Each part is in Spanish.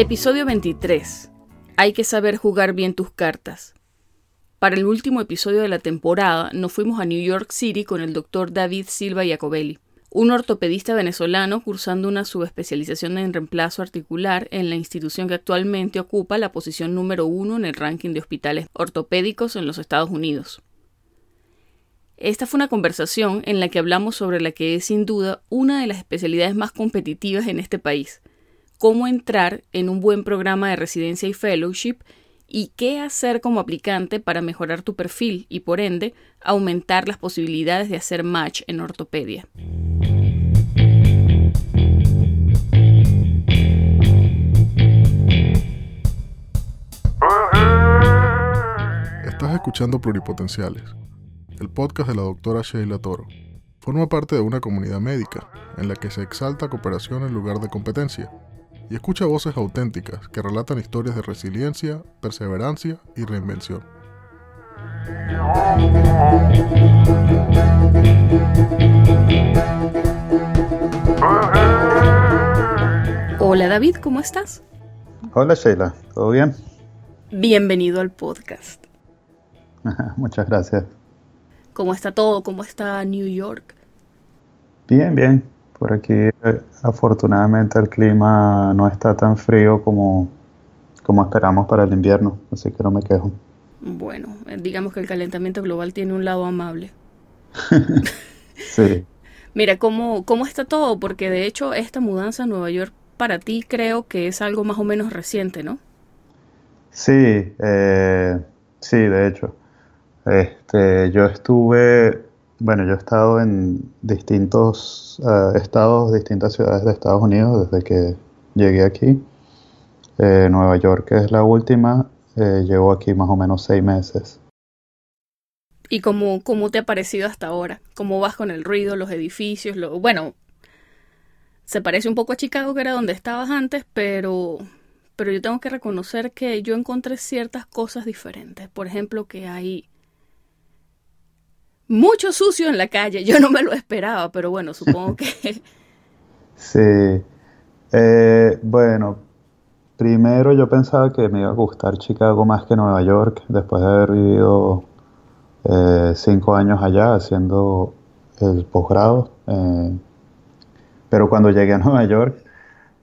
Episodio 23. Hay que saber jugar bien tus cartas. Para el último episodio de la temporada nos fuimos a New York City con el doctor David Silva Iacobelli, un ortopedista venezolano cursando una subespecialización en reemplazo articular en la institución que actualmente ocupa la posición número uno en el ranking de hospitales ortopédicos en los Estados Unidos. Esta fue una conversación en la que hablamos sobre la que es sin duda una de las especialidades más competitivas en este país, cómo entrar en un buen programa de residencia y fellowship y qué hacer como aplicante para mejorar tu perfil y por ende aumentar las posibilidades de hacer match en ortopedia. Estás escuchando Pluripotenciales el podcast de la doctora Sheila Toro. Forma parte de una comunidad médica en la que se exalta cooperación en lugar de competencia y escucha voces auténticas que relatan historias de resiliencia, perseverancia y reinvención. Hola David, ¿cómo estás? Hola Sheila, ¿todo bien? Bienvenido al podcast. Muchas gracias. ¿Cómo está todo? ¿Cómo está New York? Bien, bien. Por aquí eh, afortunadamente el clima no está tan frío como, como esperamos para el invierno, así que no me quejo. Bueno, eh, digamos que el calentamiento global tiene un lado amable. sí. Mira, ¿cómo, ¿cómo está todo? Porque de hecho esta mudanza a Nueva York para ti creo que es algo más o menos reciente, ¿no? Sí, eh, sí, de hecho. Este, yo estuve, bueno, yo he estado en distintos uh, estados, distintas ciudades de Estados Unidos desde que llegué aquí. Eh, Nueva York es la última, eh, llevo aquí más o menos seis meses. ¿Y cómo, cómo te ha parecido hasta ahora? ¿Cómo vas con el ruido, los edificios? Lo, bueno, se parece un poco a Chicago, que era donde estabas antes, pero, pero yo tengo que reconocer que yo encontré ciertas cosas diferentes. Por ejemplo, que hay mucho sucio en la calle. Yo no me lo esperaba, pero bueno, supongo que... sí. Eh, bueno, primero yo pensaba que me iba a gustar Chicago más que Nueva York, después de haber vivido eh, cinco años allá haciendo el posgrado. Eh, pero cuando llegué a Nueva York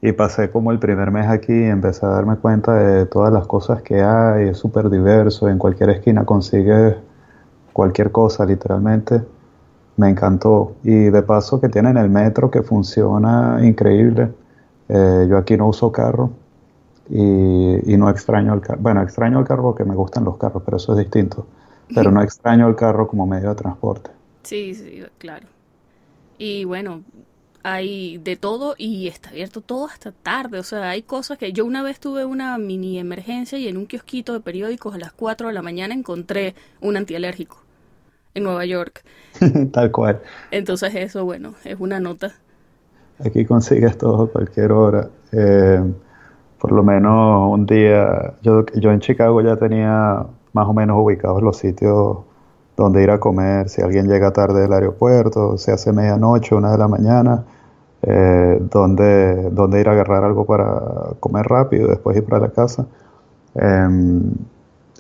y pasé como el primer mes aquí, empecé a darme cuenta de todas las cosas que hay, es súper diverso, en cualquier esquina consigues cualquier cosa literalmente. Me encantó. Y de paso que tienen el metro que funciona increíble. Eh, yo aquí no uso carro y, no extraño el carro. Bueno, extraño el carro porque me gustan los carros, pero eso es distinto. Pero no extraño el carro como medio de transporte. Sí, sí, claro. Y bueno, hay de todo y está abierto todo hasta tarde. O sea, hay cosas que yo una vez tuve una mini emergencia y en un kiosquito de periódicos a las 4 de la mañana encontré un antialérgico en Nueva York. Tal cual. Entonces eso, bueno, es una nota. Aquí consigues todo a cualquier hora. Eh, por lo menos un día, yo, yo en Chicago ya tenía más o menos ubicados los sitios donde ir a comer. Si alguien llega tarde del aeropuerto, se hace medianoche, una de la mañana, eh, donde, donde ir a agarrar algo para comer rápido, después ir para la casa. Em,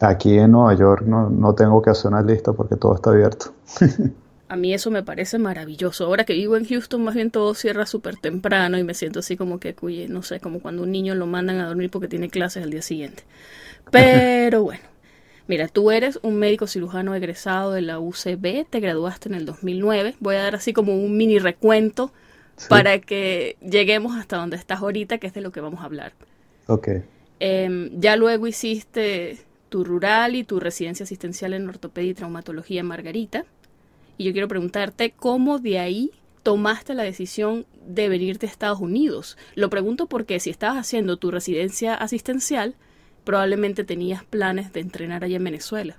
Aquí en Nueva York no, no tengo que hacer una lista porque todo está abierto. A mí eso me parece maravilloso. Ahora que vivo en Houston, más bien todo cierra súper temprano y me siento así como que, cuye, no sé, como cuando un niño lo mandan a dormir porque tiene clases al día siguiente. Pero bueno, mira, tú eres un médico cirujano egresado de la UCB, te graduaste en el 2009. Voy a dar así como un mini recuento para que lleguemos hasta donde estás ahorita, que es de lo que vamos a hablar. Ok. Em, ya luego hiciste tu rural y tu residencia asistencial en ortopedia y traumatología en Margarita. Y yo quiero preguntarte cómo de ahí tomaste la decisión de venirte a Estados Unidos. Lo pregunto porque si estabas haciendo tu residencia asistencial, probablemente tenías planes de entrenar allá en Venezuela.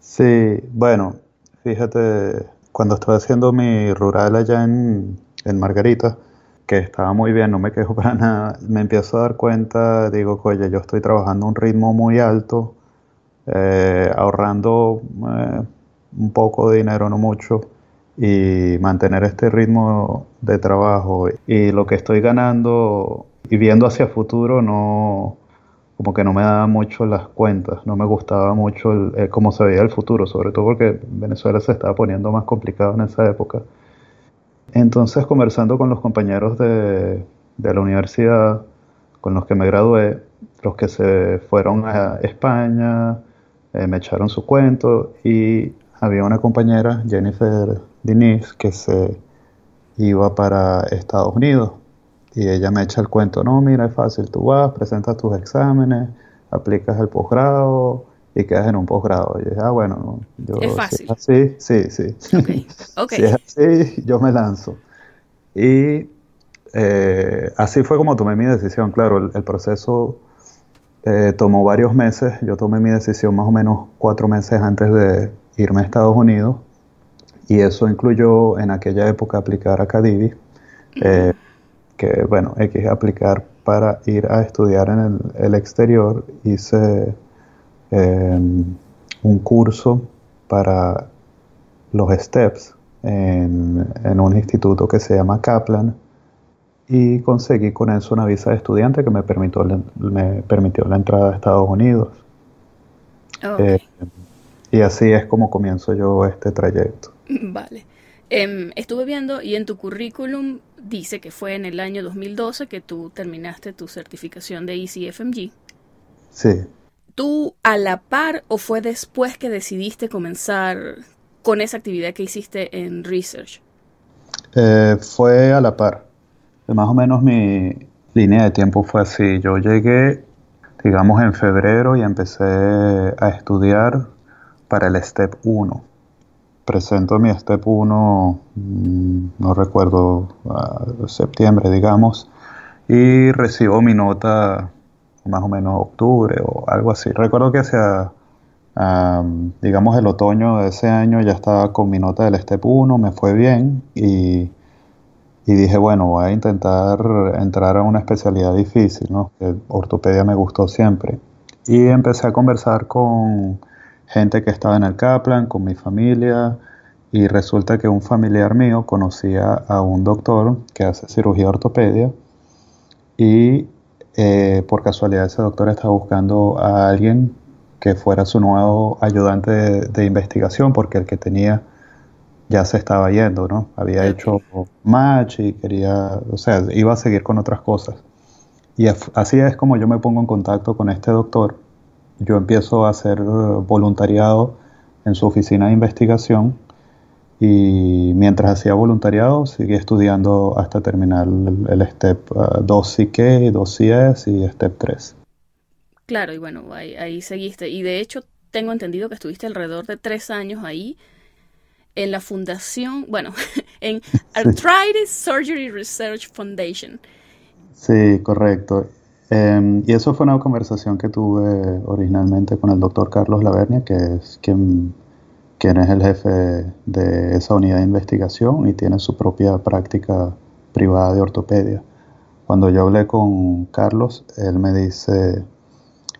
Sí, bueno, fíjate, cuando estaba haciendo mi rural allá en, en Margarita, que estaba muy bien, no me quejo para nada, me empiezo a dar cuenta, digo, oye, yo estoy trabajando a un ritmo muy alto, eh, ahorrando eh, un poco de dinero, no mucho, y mantener este ritmo de trabajo y lo que estoy ganando y viendo hacia futuro no, como que no me daba mucho las cuentas, no me gustaba mucho eh, cómo se veía el futuro, sobre todo porque Venezuela se estaba poniendo más complicado en esa época. Entonces, conversando con los compañeros de, la universidad con los que me gradué, los que se fueron a España, eh, me echaron su cuento y había una compañera, Jennifer Diniz, que se iba para Estados Unidos. Y ella me echa el cuento, no, mira, es fácil, tú vas, presentas tus exámenes, aplicas el posgrado y quedas en un posgrado. Y yo dije, ah, bueno, yo, es fácil. así, sí, sí. Okay. si es así, yo me lanzo. Y eh, así fue como tomé mi decisión. Claro, el, proceso eh, tomó varios meses. Yo tomé mi decisión más o menos cuatro meses antes de irme a Estados Unidos. Y eso incluyó en aquella época aplicar a Cadivi. Eh, que, bueno, que aplicar para ir a estudiar en el, exterior. Hice em, un curso para los STEPS en, un instituto que se llama Kaplan y conseguí con eso una visa de estudiante que me permitió, me permitió la entrada a Estados Unidos. Eh, y así es como comienzo yo este trayecto. Vale. Em, estuve viendo y en tu currículum dice que fue en el año 2012 que tú terminaste tu certificación de ECFMG. Sí. ¿Tú a la par o fue después que decidiste comenzar con esa actividad que hiciste en Research? Eh, fue a la par. Más o menos mi línea de tiempo fue así. Yo llegué, digamos, en febrero y empecé a estudiar para el STEP 1 presento mi Step 1, mm, no recuerdo, septiembre, digamos, y recibo mi nota más o menos octubre o algo así. Recuerdo que hacia, digamos, el otoño de ese año ya estaba con mi nota del Step 1, me fue bien y, y dije, bueno, voy a intentar entrar a una especialidad difícil, ¿no? Que ortopedia me gustó siempre. Y empecé a conversar con gente que estaba en el Kaplan, con mi familia, y resulta que un familiar mío conocía a un doctor que hace cirugía ortopedia y eh, por casualidad ese doctor estaba buscando a alguien que fuera su nuevo ayudante de, investigación porque el que tenía ya se estaba yendo, ¿no? Había hecho match y quería, o sea, iba a seguir con otras cosas. Y así es como yo me pongo en contacto con este doctor yo empiezo a hacer eh, voluntariado en su oficina de investigación y mientras hacía voluntariado seguí estudiando hasta terminar el, STEP 2 CK, 2 CS y STEP 3. Claro, y bueno, ahí, seguiste. Y de hecho tengo entendido que estuviste alrededor de tres años ahí en la fundación, bueno, en Arthritis Surgery Research Foundation. Sí, correcto. Em, y eso fue una conversación que tuve originalmente con el doctor Carlos Lavernia, que es quien, quien es el jefe de esa unidad de investigación y tiene su propia práctica privada de ortopedia. Cuando yo hablé con Carlos, él me dice,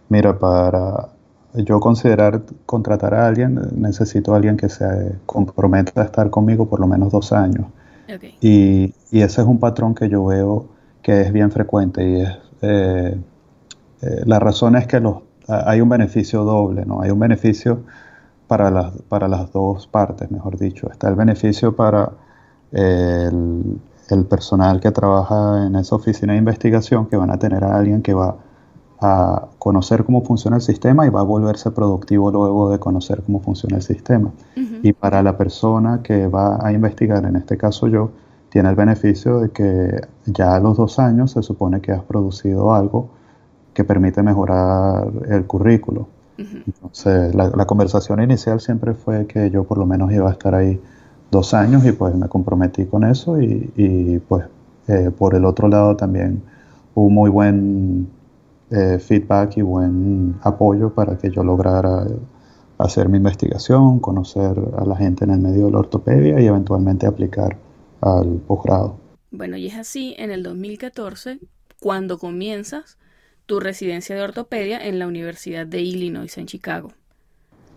mira, para yo considerar contratar a alguien, necesito a alguien que se comprometa a estar conmigo por lo menos dos años. Y, y, ese es un patrón que yo veo que es bien frecuente y es eh, eh, la razón es que los, hay un beneficio doble, ¿no? Hay un beneficio para las, para las dos partes, mejor dicho. Está el beneficio para el, personal que trabaja en esa oficina de investigación, que van a tener a alguien que va a conocer cómo funciona el sistema y va a volverse productivo luego de conocer cómo funciona el sistema. Y para la persona que va a investigar, en este caso yo, tiene el beneficio de que ya a los dos años se supone que has producido algo que permite mejorar el currículo. Entonces, la, conversación inicial siempre fue que yo por lo menos iba a estar ahí dos años y pues me comprometí con eso y, pues eh, por el otro lado también hubo muy buen eh, feedback y buen apoyo para que yo lograra hacer mi investigación, conocer a la gente en el medio de la ortopedia y eventualmente aplicar al posgrado. Bueno, y es así en el 2014 cuando comienzas tu residencia de ortopedia en la Universidad de Illinois en Chicago.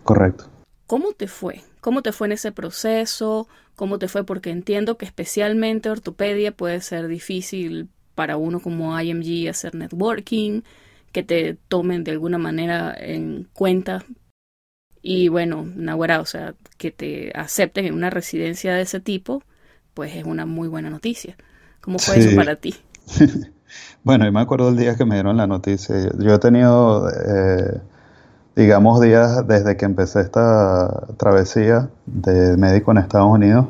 Correcto. ¿Cómo te fue? ¿Cómo te fue en ese proceso? ¿Cómo te fue? Porque entiendo que especialmente ortopedia puede ser difícil para uno como IMG hacer networking, que te tomen de alguna manera en cuenta. Y bueno, Nahuara, o sea, que te acepten en una residencia de ese tipo, pues es una muy buena noticia. ¿Cómo fue eso para ti? bueno, yo me acuerdo el día que me dieron la noticia. Yo he tenido, eh, digamos, días desde que empecé esta travesía de médico en Estados Unidos.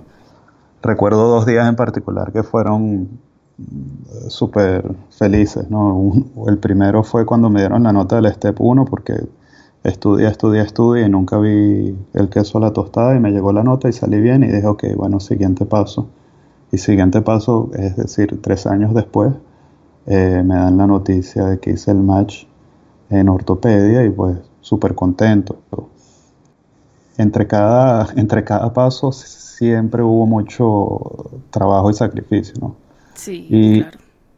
Recuerdo dos días en particular que fueron mm, súper felices. ¿no? El primero fue cuando me dieron la nota del STEP 1 porque estudié, estudié, estudié y nunca vi el queso a la tostada y me llegó la nota y salí bien y dije, ok, bueno, siguiente paso. Y siguiente paso, es decir, tres años después, eh, me dan la noticia de que hice el match en ortopedia y pues súper contento. Entre cada, entre cada paso siempre hubo mucho trabajo y sacrificio, ¿no? Sí, y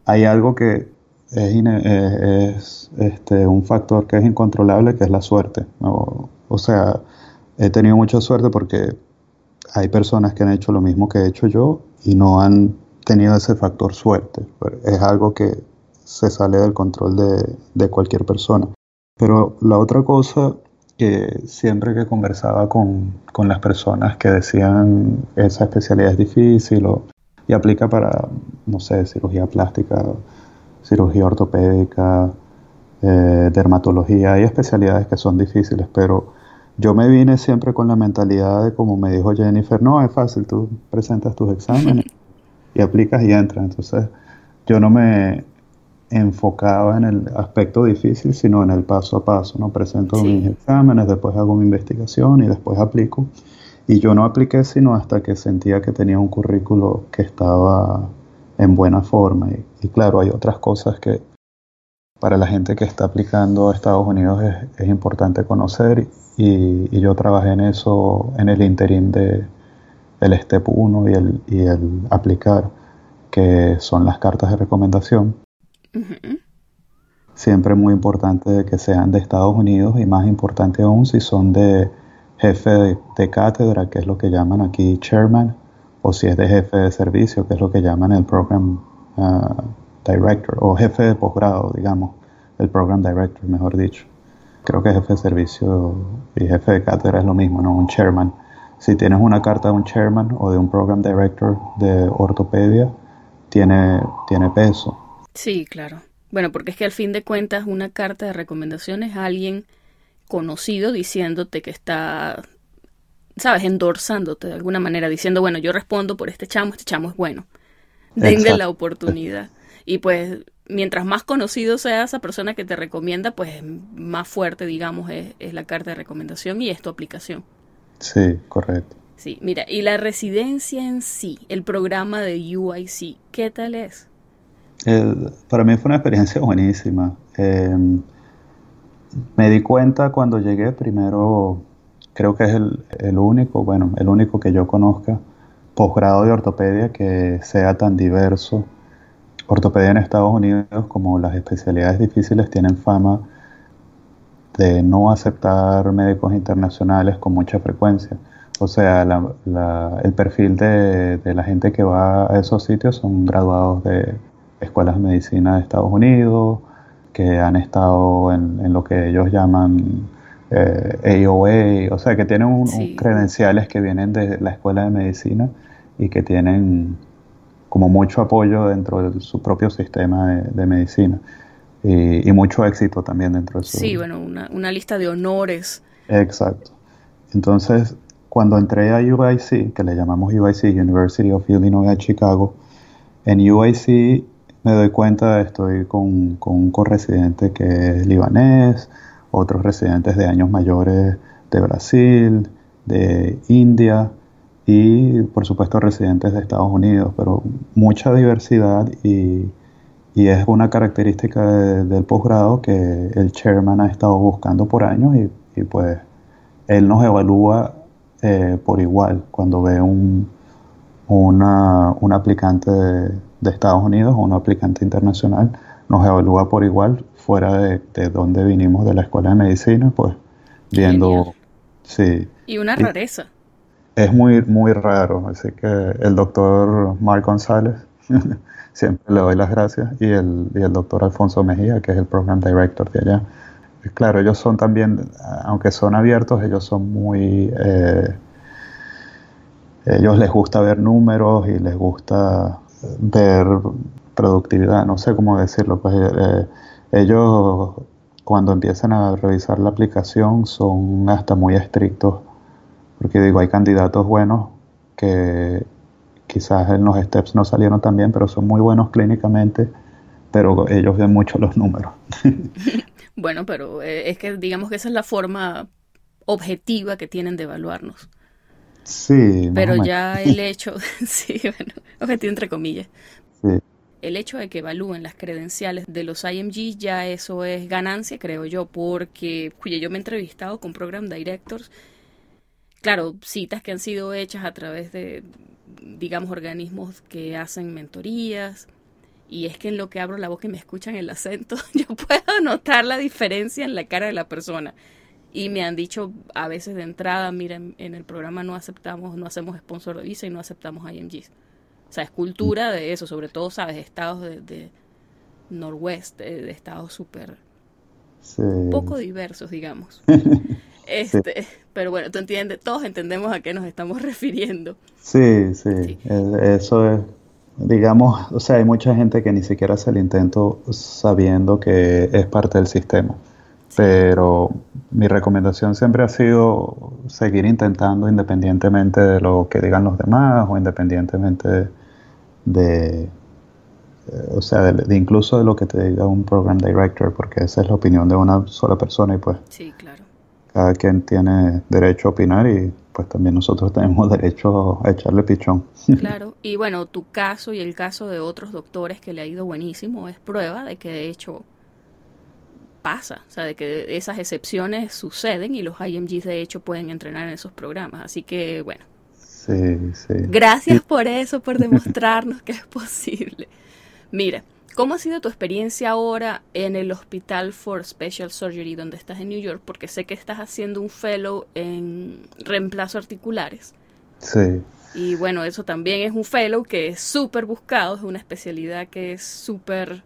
hay algo que es, este, un factor que es incontrolable, que es la suerte. O sea, he tenido mucha suerte porque hay personas que han hecho lo mismo que he hecho yo y no han tenido ese factor suerte. Es algo que se sale del control de, cualquier persona. Pero la otra cosa que siempre que conversaba con, las personas que decían esa especialidad es difícil y aplica para, no sé, cirugía plástica, cirugía ortopédica, eh, dermatología, hay especialidades que son difíciles, pero yo me vine siempre con la mentalidad de como me dijo Jennifer, no, es fácil, tú presentas tus exámenes y aplicas y entras. Entonces yo no me enfocaba en el aspecto difícil, sino en el paso a paso, ¿no? Presento mis exámenes, después hago mi investigación y después aplico. Y yo no apliqué sino hasta que sentía que tenía un currículo que estaba en buena forma. Y, claro, hay otras cosas que para la gente que está aplicando a Estados Unidos es, importante conocer y, yo trabajé en eso en el interín de el STEP 1 y el, y el aplicar, que son las cartas de recomendación. Siempre muy importante que sean de Estados Unidos y más importante aún si son de jefe de cátedra, que es lo que llaman aquí chairman, o si es de jefe de servicio, que es lo que llaman el Program uh, Director, o jefe de posgrado, digamos, el Program Director, mejor dicho. Creo que jefe de servicio y jefe de cátedra es lo mismo, ¿no? Un chairman. Si tienes una carta de un chairman o de un Program Director de ortopedia, tiene, tiene peso. Sí, claro. Bueno, porque es que al fin de cuentas una carta de recomendación es alguien conocido diciéndote que está sabes, endorsándote de alguna manera, diciendo, bueno, yo respondo por este chamo, este chamo es bueno. Denle la oportunidad. Y pues, mientras más conocido sea esa persona que te recomienda, pues más fuerte, digamos, es, es la carta de recomendación y es tu aplicación. Sí, correcto. Sí, mira, y la residencia en sí, el programa de UIC, ¿qué tal es? para mí fue una experiencia buenísima. Em, me di cuenta cuando llegué primero creo que es el, único, bueno, el único que yo conozca, posgrado de ortopedia que sea tan diverso. Ortopedia en Estados Unidos, como las especialidades difíciles, tienen fama de no aceptar médicos internacionales con mucha frecuencia. O sea, el perfil de, la gente que va a esos sitios son graduados de escuelas de medicina de Estados Unidos, que han estado en, en lo que ellos llaman eh, AOA, o sea, que tienen un, credenciales que vienen de la escuela de medicina y que tienen como mucho apoyo dentro de su propio sistema de, medicina y, mucho éxito también dentro de su... Sí, bueno, una, lista de honores. Exacto. Entonces, cuando entré a UIC, que le llamamos UIC, University of Illinois Chicago, en UIC me doy cuenta, estoy con, con un corresidente que es libanés, otros residentes de años mayores de Brasil, de India y por supuesto residentes de Estados Unidos, pero mucha diversidad y, es una característica del posgrado que el chairman ha estado buscando por años y, pues él nos evalúa eh, por igual cuando ve un, una, un aplicante de, de Estados Unidos o un aplicante internacional, nos evalúa por igual fuera de, de donde vinimos de la escuela de medicina, pues viendo, sí. Y una rareza. es muy, muy raro, así que el doctor Mark González, siempre le doy las gracias, y el, y el doctor Alfonso Mejía, que es el Program Director de allá. claro, ellos son también, aunque son abiertos, ellos son muy... Eh, ellos les gusta ver números y les gusta ver productividad, no sé cómo decirlo, pues eh, ellos cuando empiezan a revisar la aplicación son hasta muy estrictos, porque digo, hay candidatos buenos que quizás en los steps no salieron tan bien, pero son muy buenos clínicamente, pero ellos ven mucho los números. bueno, pero eh, es que digamos que esa es la forma objetiva que tienen de evaluarnos. Sí. Pero ya el hecho, sí, bueno, objetivo entre comillas. Sí el hecho de que evalúen las credenciales de los IMG, ya eso es ganancia, creo yo, porque yo me he entrevistado con program directors, claro, citas que han sido hechas a través de, digamos, organismos que hacen mentorías, y es que en lo que abro la boca y me escuchan el acento, yo puedo notar la diferencia en la cara de la persona. Y me han dicho a veces de entrada, miren, en el programa no aceptamos, no hacemos sponsor de visa y no aceptamos IMGs. O sea, es cultura de eso, sobre todo, ¿sabes? Estados de, de de, estados súper poco diversos, digamos. este, Pero bueno, tú entiendes, todos entendemos a qué nos estamos refiriendo. Sí, sí, eso es, digamos, o sea, hay mucha gente que ni siquiera hace el intento sabiendo que es parte del sistema. Pero mi recomendación siempre ha sido seguir intentando independientemente de lo que digan los demás o independientemente de, o sea, de, incluso de lo que te diga un program director, porque esa es la opinión de una sola persona y pues sí, claro. cada quien tiene derecho a opinar y pues también nosotros tenemos derecho a echarle pichón. Claro, y bueno, tu caso y el caso de otros doctores que le ha ido buenísimo es prueba de que de hecho pasa, o sea, de que esas excepciones suceden y los IMGs de hecho pueden entrenar en esos programas. Así que, bueno. Sí, sí. Gracias por eso, por demostrarnos que es posible. Mira, ¿cómo ha sido tu experiencia ahora en el Hospital for Special Surgery donde estás en New York? Porque sé que estás haciendo un fellow en reemplazo articulares. Sí. Y bueno, eso también es un fellow que es súper buscado, es una especialidad que es súper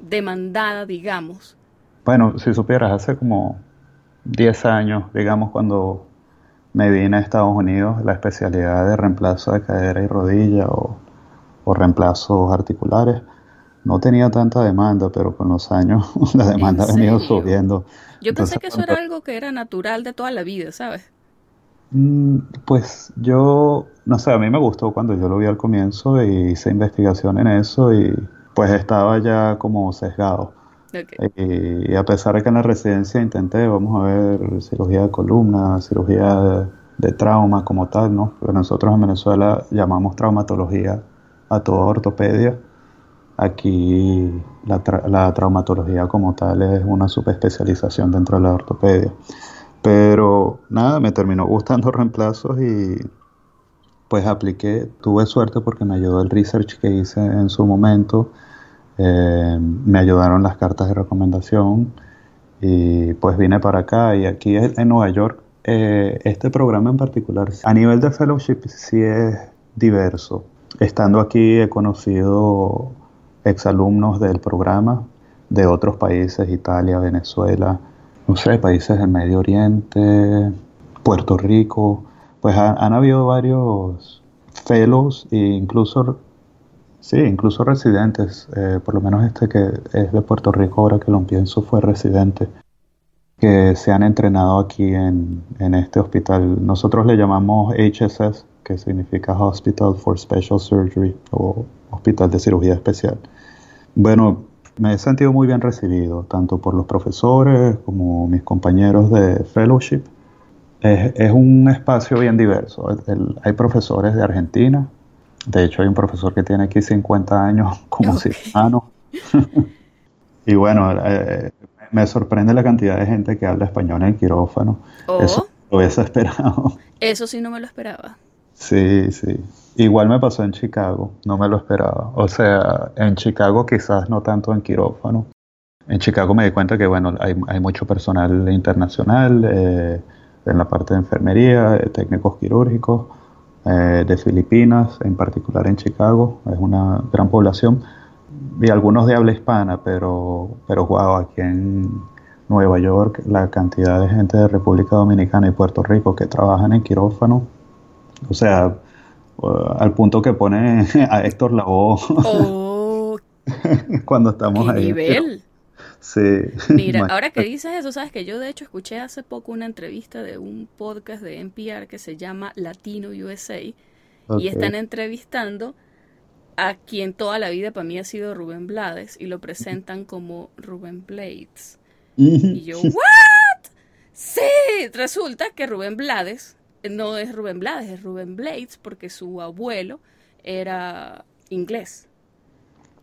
demandada, digamos. Bueno, si supieras, hace como 10 años, digamos, cuando me vine a Estados Unidos, la especialidad de reemplazo de cadera y rodilla o, reemplazos articulares, no tenía tanta demanda, pero con los años la demanda ha venido subiendo. Yo pensé que eso era algo que era natural de toda la vida, ¿sabes? Mm, pues yo, no sé, a mí me gustó cuando yo lo vi al comienzo y hice investigación en eso y pues estaba ya como sesgado. Y, a pesar de que en la residencia intenté, vamos a ver, cirugía de columna, cirugía de, trauma como tal, ¿no? Pero nosotros en Venezuela llamamos traumatología a toda ortopedia. Aquí la, la traumatología como tal es una subespecialización dentro de la ortopedia. Pero nada, me terminó gustando reemplazos y pues apliqué. Tuve suerte porque me ayudó el research que hice en su momento eh, me ayudaron las cartas de recomendación y pues vine para acá y aquí en Nueva York eh, este programa en particular a nivel de fellowship sí es diverso. Estando aquí he conocido exalumnos del programa de otros países, Italia, Venezuela, no sé, países del Medio Oriente, Puerto Rico, pues han habido varios fellows e incluso Sí, incluso residentes, eh, por lo menos este que es de Puerto Rico, ahora que lo pienso, fue residente, que se han entrenado aquí en, este hospital. Nosotros le llamamos HSS, que significa Hospital for Special Surgery o Hospital de Cirugía Especial. Bueno, me he sentido muy bien recibido, tanto por los profesores como mis compañeros de fellowship. Es, un espacio bien diverso. hay profesores de Argentina, de hecho, hay un profesor que tiene aquí 50 años como cirujano. y bueno, eh, me sorprende la cantidad de gente que habla español en el quirófano. Oh. Eso lo hubiese esperado. Eso sí no me lo esperaba. Sí, sí. Igual me pasó en Chicago, no me lo esperaba. O sea, en Chicago quizás no tanto en quirófano. En Chicago me di cuenta que, bueno, hay, mucho personal internacional eh, en la parte de enfermería, técnicos quirúrgicos eh, de Filipinas, en particular en Chicago, es una gran población, y algunos de habla hispana, pero, pero wow, aquí en Nueva York la cantidad de gente de República Dominicana y Puerto Rico que trabajan en quirófano, o sea, uh, al punto que pone a Héctor Lavoe oh, cuando estamos ahí. Nivel. Sí. Mira, ahora que dices eso, sabes que yo de hecho escuché hace poco una entrevista de un podcast de NPR que se llama Latino USA y están entrevistando a quien toda la vida para mí ha sido Rubén Blades y lo presentan como Rubén Blades. y yo, ¿what? Sí, resulta que Rubén Blades no es Rubén Blades, es Rubén Blades porque su abuelo era inglés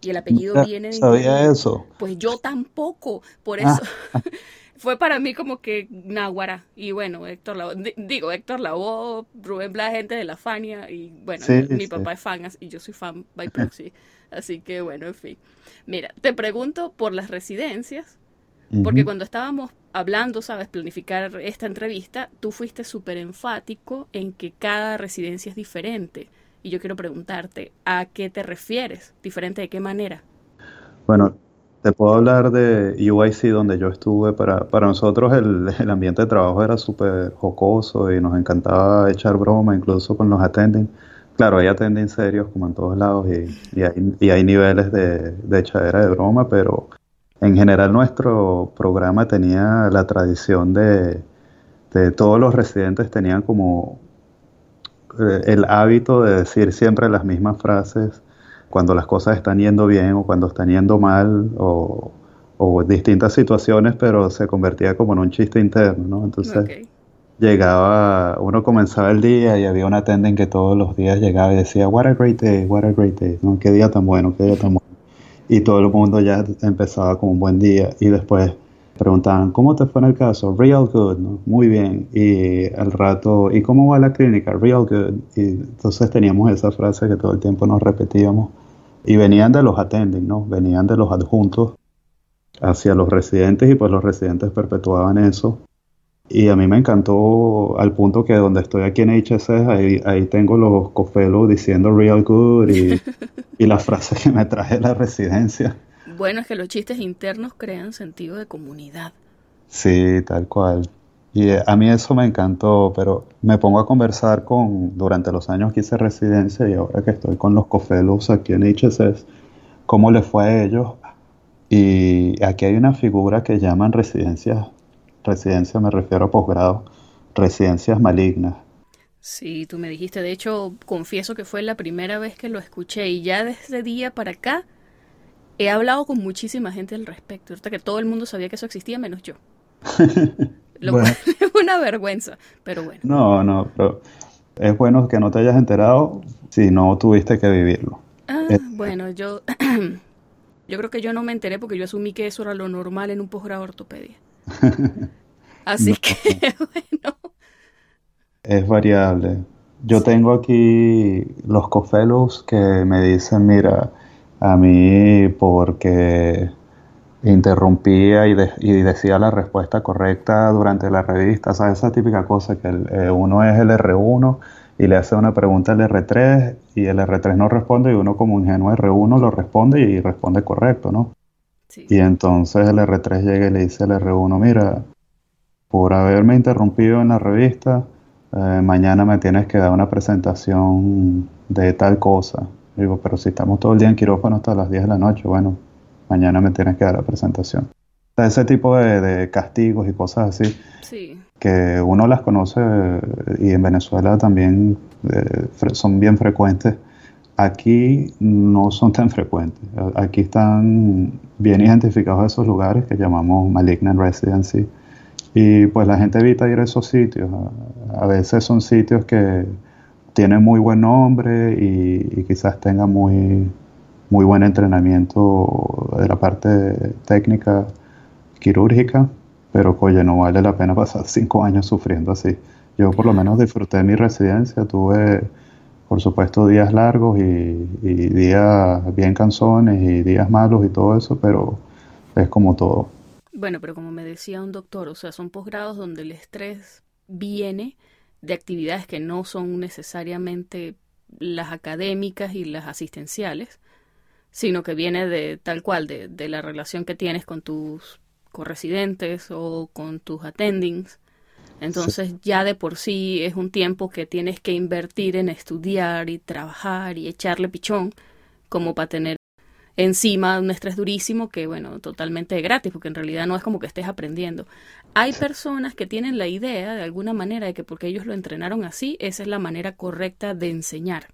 y el apellido viene de ¿Sabía eso? Pues yo tampoco, por eso ah. fue para mí como que Náhuara. Y bueno, Héctor Lavoe, digo, Héctor Lavoe, Rubén Blas, gente de la Fania, y bueno, mi papá es fan y yo soy fan by proxy. Así que bueno, en fin. Mira, te pregunto por las residencias, porque cuando estábamos hablando, sabes, planificar esta entrevista, tú fuiste súper enfático en que cada residencia es diferente. Y yo quiero preguntarte, ¿a qué te refieres? ¿Diferente de qué manera? Bueno, te puedo hablar de UIC donde yo estuve. Para, para nosotros el, el ambiente de trabajo era súper jocoso y nos encantaba echar broma, incluso con los attending. Claro, hay attending serios como en todos lados y, y, hay, y hay, niveles de, de echadera de broma, pero en general nuestro programa tenía la tradición de, de todos los residentes tenían como eh, el hábito de decir siempre las mismas frases cuando las cosas están yendo bien o cuando están yendo mal o, o distintas situaciones, pero se convertía como en un chiste interno, ¿no? Entonces llegaba, uno comenzaba el día y había una attendant que todos los días llegaba y decía, what a great day, what a great day, ¿no? Qué día tan bueno, qué día tan bueno. Y todo el mundo ya empezaba con un buen día y después preguntaban, ¿cómo te fue en el caso? Real good, muy bien. Y al rato, ¿y cómo va la clínica? Real good. Y entonces teníamos esa frase que todo el tiempo nos repetíamos. Y venían de los attending, ¿no? Venían de los adjuntos hacia los residentes y pues los residentes perpetuaban eso. Y a mí me encantó al punto que donde estoy aquí en HSS, ahí, ahí tengo los cofelos diciendo real good y, y la frase que me traje de la residencia. Bueno, es que los chistes internos crean sentido de comunidad. Sí, tal cual. Y eh, a mí eso me encantó, pero me pongo a conversar con, durante los años que hice residencia y ahora que estoy con los cofelos aquí en HSS, cómo le fue a ellos. Y aquí hay una figura que llaman residencias, residencia me refiero a posgrado, residencias malignas. Sí, tú me dijiste, de hecho, confieso que fue la primera vez que lo escuché y ya desde día para acá he hablado con muchísima gente al respecto, hasta que todo el mundo sabía que eso existía menos yo. Lo cual es una vergüenza, pero bueno. No, no, pero es bueno que no te hayas enterado si no tuviste que vivirlo. Ah, bueno, yo yo creo que yo no me enteré porque yo asumí que eso era lo normal en un posgrado de ortopedia. Así que bueno. Es variable. Yo tengo aquí los cofelos que me dicen, mira, a mí porque interrumpía y, decía la respuesta correcta durante la revista, ¿sabes? Esa típica cosa que eh, uno es el R1 y le hace una pregunta al R3 y el R3 no responde y uno como ingenuo R1 lo responde y responde correcto, ¿no? Y entonces el R3 llega y le dice al R1, mira, por haberme interrumpido en la revista, eh, mañana me tienes que dar una presentación de tal cosa. Digo, pero si estamos todo el día en quirófano hasta las 10 de la noche, bueno, mañana me tienes que dar la presentación. ese tipo de, castigos y cosas así, que uno las conoce y en Venezuela también eh, son bien frecuentes. Aquí no son tan frecuentes. Aquí están bien identificados esos lugares que llamamos malignant residency. Y pues la gente evita ir a esos sitios. A veces son sitios que tiene muy buen nombre y, quizás tenga muy, muy buen entrenamiento de la parte técnica quirúrgica, pero oye, no vale la pena pasar cinco años sufriendo así. Yo por lo menos disfruté mi residencia, tuve por supuesto días largos y, y días bien canzones y días malos y todo eso, pero es como todo. Bueno, pero como me decía un doctor, o sea, son posgrados donde el estrés viene de actividades que no son necesariamente las académicas y las asistenciales, sino que viene de tal cual, de, de la relación que tienes con tus corresidentes o con tus attendings. Entonces ya de por sí es un tiempo que tienes que invertir en estudiar y trabajar y echarle pichón como para tener encima un estrés durísimo que, bueno, totalmente gratis, porque en realidad no es como que estés aprendiendo. Hay personas que tienen la idea, de alguna manera, de que porque ellos lo entrenaron así, esa es la manera correcta de enseñar.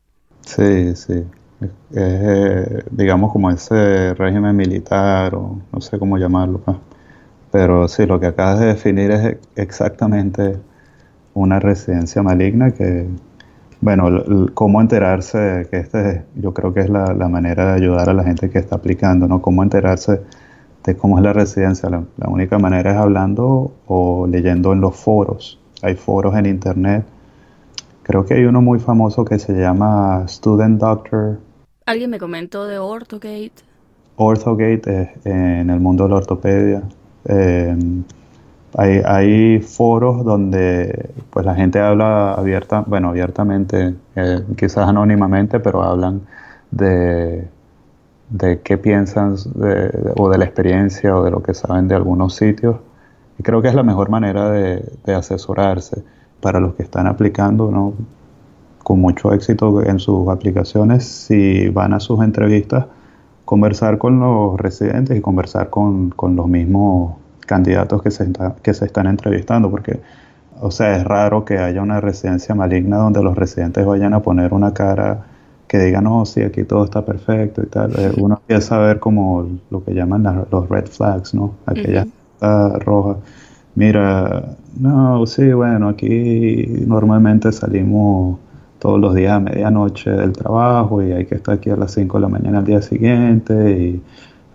Sí, sí. Es, eh, digamos como ese régimen militar, o no sé cómo llamarlo. Pues. Pero sí, lo que acabas de definir es exactamente una residencia maligna que bueno, cómo enterarse, que este yo creo que es la, manera de ayudar a la gente que está aplicando, ¿no? Cómo enterarse de cómo es la residencia. La, única manera es hablando o leyendo en los foros. Hay foros en internet. Creo que hay uno muy famoso que se llama Student Doctor. Alguien me comentó de Orthogate. Orthogate es en el mundo de la ortopedia. Eh, hay, hay, foros donde pues la gente habla abierta, bueno, abiertamente, eh, quizás anónimamente, pero hablan de, de qué piensan o de la experiencia o de lo que saben de algunos sitios. Y creo que es la mejor manera de, de asesorarse para los que están aplicando, ¿no? con mucho éxito en sus aplicaciones, si van a sus entrevistas, conversar con los residentes y conversar con, con los mismos candidatos que se, que se están entrevistando, porque, o sea, es raro que haya una residencia maligna donde los residentes vayan a poner una cara que diga, no, sí, aquí todo está perfecto y tal. Eh, uno empieza a ver como lo que llaman los red flags, ¿no? Aquella roja. Mira, no, sí, bueno, aquí normalmente salimos todos los días a medianoche del trabajo y hay que estar aquí a las 5 de la mañana al día siguiente y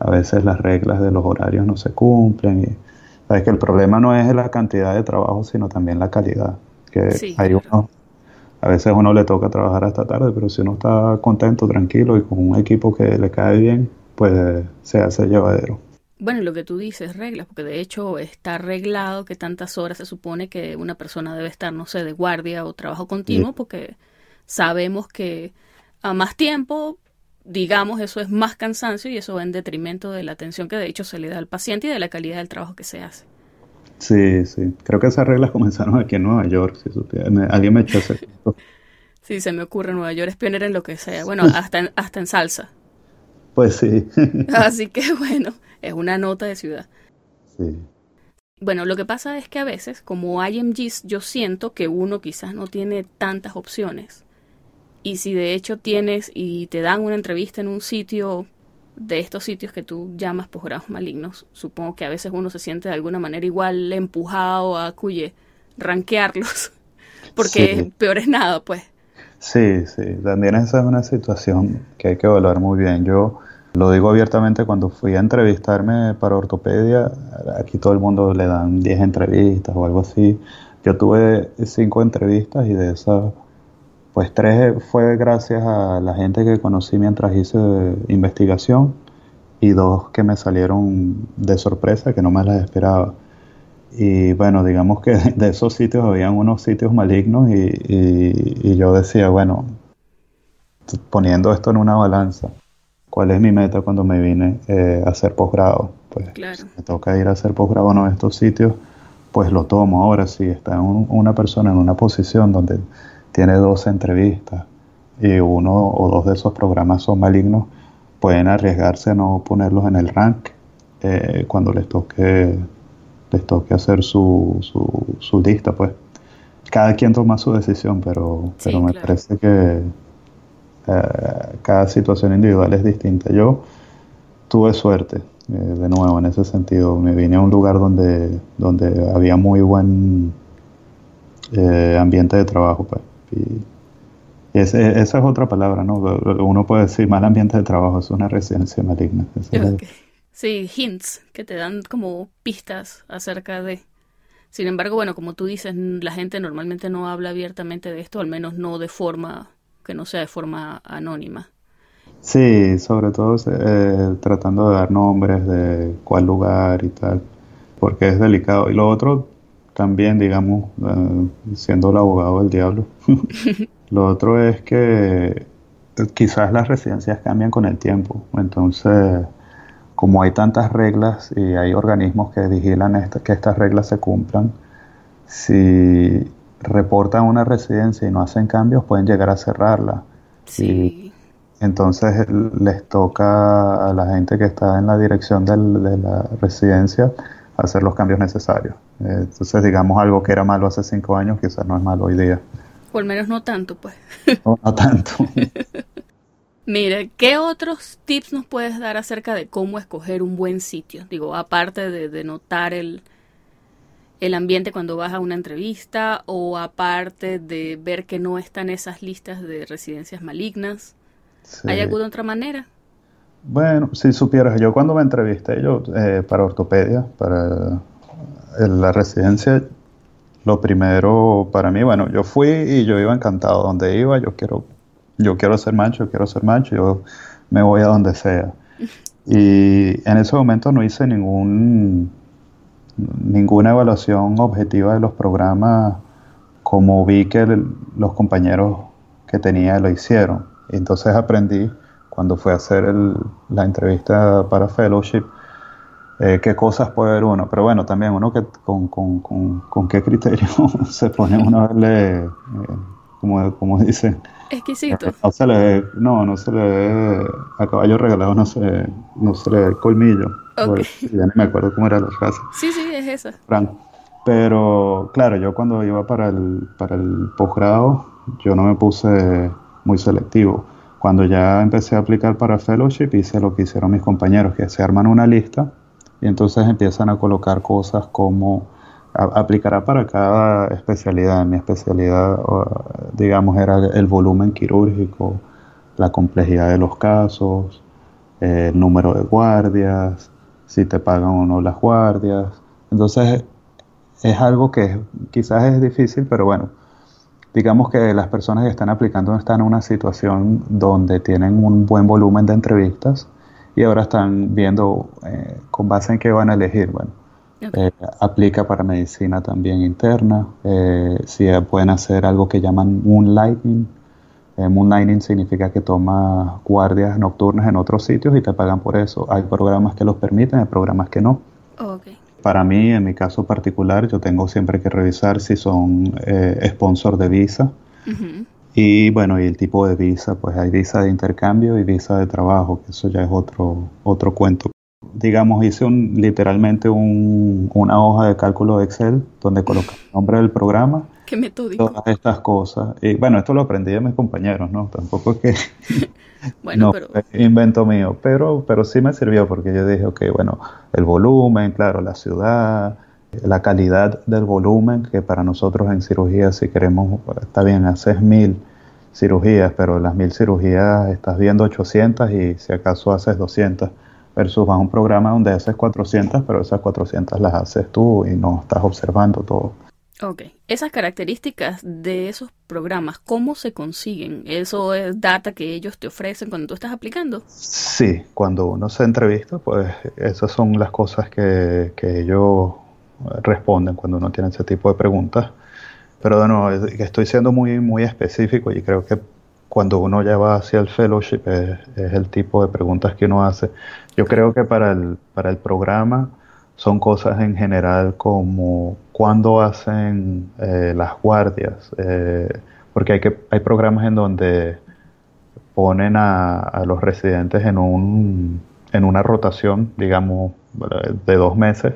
a veces las reglas de los horarios no se cumplen. Y, sabes que el problema no es la cantidad de trabajo, sino también la calidad. Que hay uno, a veces uno le toca trabajar hasta tarde, pero si uno está contento, tranquilo y con un equipo que le cae bien, pues se hace llevadero. Bueno, lo que tú dices, reglas, porque de hecho está arreglado que tantas horas se supone que una persona debe estar, no sé, de guardia o trabajo continuo, porque sabemos que a más tiempo digamos, eso es más cansancio y eso va en detrimento de la atención que de hecho se le da al paciente y de la calidad del trabajo que se hace. Sí, sí. Creo que esas reglas comenzaron aquí en Nueva York, si Alguien me echó ese Sí, se me ocurre, Nueva York es pionera en lo que sea. Bueno, hasta en, hasta en salsa. Pues sí. Así que bueno, es una nota de ciudad. Sí. Bueno, lo que pasa es que a veces, como IMGs, yo siento que uno quizás no tiene tantas opciones y si de hecho tienes y te dan una entrevista en un sitio de estos sitios que tú llamas posgrados malignos, supongo que a veces uno se siente de alguna manera igual empujado a cuye, ranquearlos, porque peor es nada, pues. Sí, sí, también esa es una situación que hay que evaluar muy bien. Yo lo digo abiertamente cuando fui a entrevistarme para ortopedia, aquí todo el mundo le dan 10 entrevistas o algo así. Yo tuve 5 entrevistas y de esas pues tres fue gracias a la gente que conocí mientras hice investigación y dos que me salieron de sorpresa que no me las esperaba. Y bueno, digamos que de esos sitios habían unos sitios malignos y, yo decía, bueno, poniendo esto en una balanza, ¿cuál es mi meta cuando me vine eh, a hacer posgrado? Pues me toca ir a hacer posgrado en estos sitios, pues lo tomo. Ahora si está una persona en una posición donde tiene dos entrevistas y uno o dos de esos programas son malignos, pueden arriesgarse a no ponerlos en el rank eh, cuando les toque, les toque hacer su, su, lista. Pues cada quien toma su decisión, pero, pero me parece que eh, cada situación individual es distinta. Yo tuve suerte, eh, de nuevo, en ese sentido. Me vine a un lugar donde, donde había muy buen ambiente de trabajo. Pues. Y, esa es otra palabra, ¿no? Uno puede decir mal ambiente de trabajo, es una residencia maligna. Sí, hints que te dan como pistas acerca de... Sin embargo, bueno, como tú dices, la gente normalmente no habla abiertamente de esto, al menos no de forma, que no sea de forma anónima. Sí, sobre todo eh, tratando de dar nombres de cuál lugar y tal, porque es delicado. Y lo otro también, digamos, eh, siendo el abogado del diablo. Lo otro es que quizás las residencias cambian con el tiempo. Entonces, como hay tantas reglas y hay organismos que vigilan que estas reglas se cumplan, si reportan una residencia y no hacen cambios, pueden llegar a cerrarla. Sí. entonces les toca a la gente que está en la dirección de la residencia hacer los cambios necesarios. Entonces, digamos, algo que era malo hace cinco años, quizás no es malo hoy día. O al menos no tanto, pues. No, no tanto. Mira, ¿qué otros tips nos puedes dar acerca de cómo escoger un buen sitio? Digo, aparte de, notar el, el ambiente cuando vas a una entrevista o aparte de ver que no están esas listas de residencias malignas. ¿Hay alguna otra manera? Bueno, si supieras, yo cuando me entrevisté yo eh, para ortopedia, para la residencia, lo primero para mí, bueno, yo fui y yo iba encantado. Donde iba, yo quiero, yo quiero ser macho, quiero ser macho, yo me voy a donde sea. Y en ese momento no hice ningún, ninguna evaluación objetiva de los programas como vi que los compañeros que tenía lo hicieron. Entonces aprendí cuando fui a hacer la entrevista para fellowship, eh, qué cosas puede ver uno. Pero bueno, también uno que con, con, con, qué criterio se pone uno a verle, eh, como, como dicen. Exquisito. No se le no, no se le ve, a caballo regalado no se, no se le ve el colmillo. ya no me acuerdo cómo era la frase. Sí, sí, es esa. Pero claro, yo cuando iba para el, para el posgrado, yo no me puse muy selectivo cuando ya empecé a aplicar para fellowship, hice lo que hicieron mis compañeros, que se arman una lista y entonces empiezan a colocar cosas como aplicará para cada especialidad. Mi especialidad, digamos, era el volumen quirúrgico, la complejidad de los casos, el número de guardias, si te pagan o no las guardias. Entonces, es algo que quizás es difícil, pero bueno, digamos que las personas que están aplicando están en una situación donde tienen un buen volumen de entrevistas y ahora están viendo eh, con base en qué van a elegir. Bueno, eh, aplica para medicina también interna. Eh, si pueden hacer algo que llaman moonlighting. moonlighting significa que toma guardias nocturnas en otros sitios y te pagan por eso. Hay programas que los permiten, hay programas que no. Okay. Para mí, en mi caso particular, yo tengo siempre que revisar si son sponsor de visa. Y bueno, y el tipo de visa, pues hay visa de intercambio y visa de trabajo, que eso ya es otro, otro cuento. Digamos, hice un, literalmente un, una hoja de cálculo de Excel donde coloqué el nombre del programa. Qué metódico. Todas estas cosas. Y bueno, esto lo aprendí de mis compañeros, ¿no? Tampoco es que Bueno, no, invento mío, pero, pero sí me sirvió porque yo dije, ok, bueno, el volumen, claro, la ciudad, la calidad del volumen, que para nosotros en cirugía, si queremos, está bien, haces mil cirugías, pero las mil cirugías estás viendo 800 y si acaso haces 200, versus vas a un programa donde haces 400, pero esas 400 las haces tú y no estás observando todo. Ok, esas características de esos programas, ¿cómo se consiguen? ¿Eso es data que ellos te ofrecen cuando tú estás aplicando? Sí, cuando uno se entrevista, pues esas son las cosas que, que ellos responden cuando uno tiene ese tipo de preguntas. Pero bueno, estoy siendo muy, muy específico y creo que cuando uno ya va hacia el fellowship es, el tipo de preguntas que uno hace. Yo creo que para el, para el programa son cosas en general como cuándo hacen eh, las guardias, eh, porque hay, que, hay programas en donde ponen a, los residentes en, un, en una rotación, digamos, de dos meses,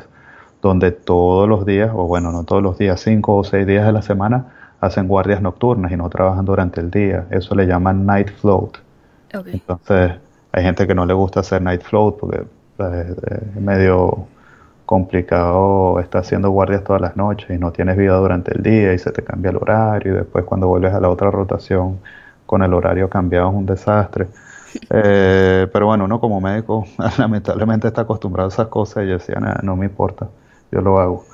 donde todos los días, o bueno, no todos los días, cinco o seis días de la semana, hacen guardias nocturnas y no trabajan durante el día. Eso le llaman night float. Entonces, hay gente que no le gusta hacer night float porque eh, es medio complicado estar haciendo guardias todas las noches y no tienes vida durante el día y se te cambia el horario y después cuando vuelves a la otra rotación con el horario cambiado es un desastre. Eh, pero bueno, uno como médico lamentablemente está acostumbrado a esas cosas y yo decía, no me importa, yo lo hago.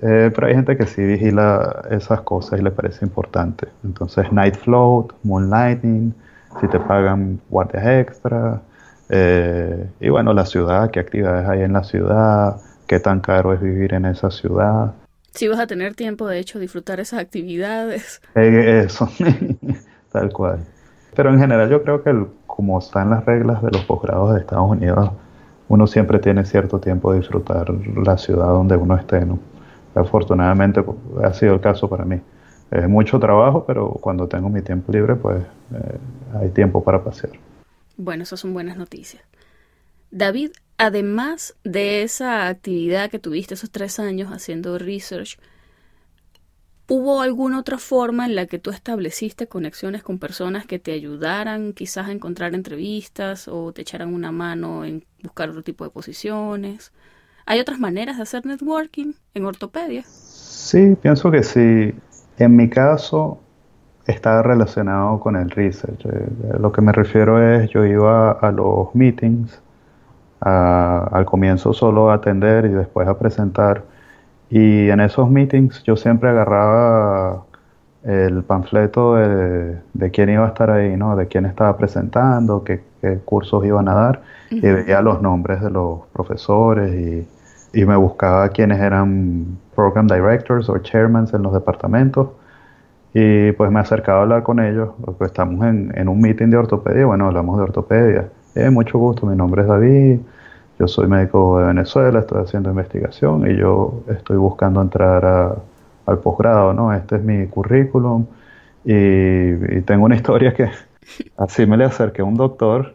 Eh, pero hay gente que sí vigila esas cosas y le parece importante. Entonces, night float, moonlighting, si te pagan guardias extra, eh, y bueno, la ciudad, qué actividades hay en la ciudad, qué tan caro es vivir en esa ciudad. Sí vas a tener tiempo, de hecho, disfrutar esas actividades. Eh, eso, tal cual. Pero en general yo creo que como están las reglas de los posgrados de Estados Unidos, uno siempre tiene cierto tiempo de disfrutar la ciudad donde uno esté. Afortunadamente pues, ha sido el caso para mí. Es mucho trabajo, pero cuando tengo mi tiempo libre, pues eh, hay tiempo para pasear. Bueno, esas son buenas noticias. David, además de esa actividad que tuviste esos tres años haciendo research, ¿hubo alguna otra forma en la que tú estableciste conexiones con personas que te ayudaran quizás a encontrar entrevistas o te echaran una mano en buscar otro tipo de posiciones? ¿Hay otras maneras de hacer networking en ortopedia? Sí, pienso que sí. En mi caso, está relacionado con el research. Eh, lo que me refiero es, yo iba a los meetings al comienzo solo a atender y después a presentar. Y en esos meetings yo siempre agarraba el panfleto de, quién iba a estar ahí, ¿no? de quién estaba presentando, qué, cursos iban a dar, y veía los nombres de los profesores y, me buscaba quiénes eran program directors o chairmans en los departamentos. Y pues me acercaba a hablar con ellos, porque estamos en, en un meeting de ortopedia, bueno, hablamos de ortopedia eh, mucho gusto, mi nombre es David, yo soy médico de Venezuela, estoy haciendo investigación y yo estoy buscando entrar al posgrado, ¿no? Este es mi currículum y, tengo una historia que así me le acerqué a un doctor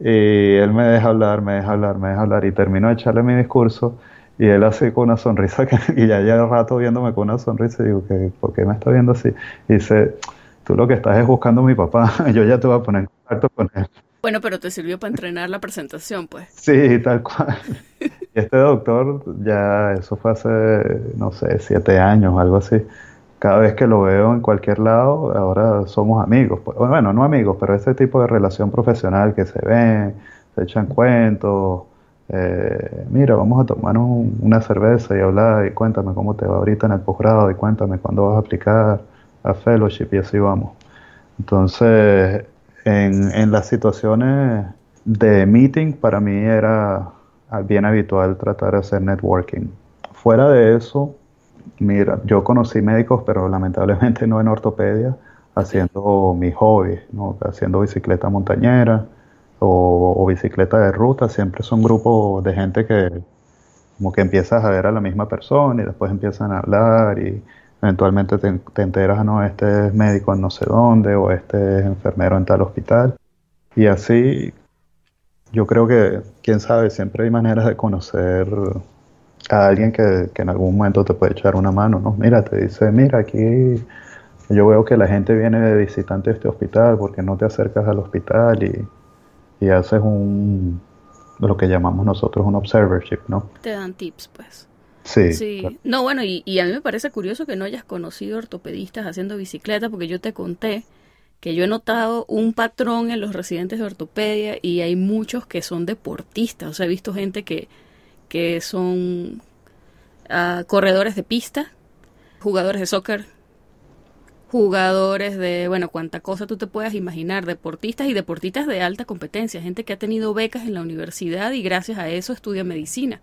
y él me deja hablar, me deja hablar, me deja hablar y termino de echarle mi discurso y él así con una sonrisa y ya lleva rato viéndome con una sonrisa y digo, que, ¿por qué me está viendo así? Y dice, tú lo que estás es buscando a mi papá, yo ya te voy a poner en contacto con él. Bueno, pero te sirvió para entrenar la presentación, pues. Sí, tal cual. Este doctor, ya eso fue hace, no sé, siete años, algo así. Cada vez que lo veo en cualquier lado, ahora somos amigos. Pues. Bueno, no amigos, pero ese tipo de relación profesional que se ven, se echan cuentos. Eh, mira, vamos a tomar una cerveza y hablar y cuéntame cómo te va ahorita en el posgrado y cuéntame cuándo vas a aplicar a fellowship y así vamos. Entonces, en, las situaciones de meeting, para mí era bien habitual tratar de hacer networking. Fuera de eso, mira, yo conocí médicos, pero lamentablemente no en ortopedia, haciendo mi hobby, haciendo bicicleta montañera o, bicicleta de ruta. Siempre son grupos de gente que como que empiezas a ver a la misma persona y después empiezan a hablar y eventualmente te, enteras, no, este es médico en no sé dónde o este es enfermero en tal hospital. Y así, yo creo que, quién sabe, siempre hay maneras de conocer a alguien que, en algún momento te puede echar una mano, ¿no? Mira, te dice, mira, aquí yo veo que la gente viene de visitante a este hospital, porque no te acercas al hospital y, y haces un, lo que llamamos nosotros un observership, ¿no? Te dan tips, pues. Sí. No, bueno, y, y, a mí me parece curioso que no hayas conocido ortopedistas haciendo bicicleta, porque yo te conté que yo he notado un patrón en los residentes de ortopedia y hay muchos que son deportistas. O sea, he visto gente que, que son ah, corredores de pista, jugadores de soccer, jugadores de, bueno, cuánta cosa tú te puedas imaginar, deportistas y deportistas de alta competencia, gente que ha tenido becas en la universidad y gracias a eso estudia medicina.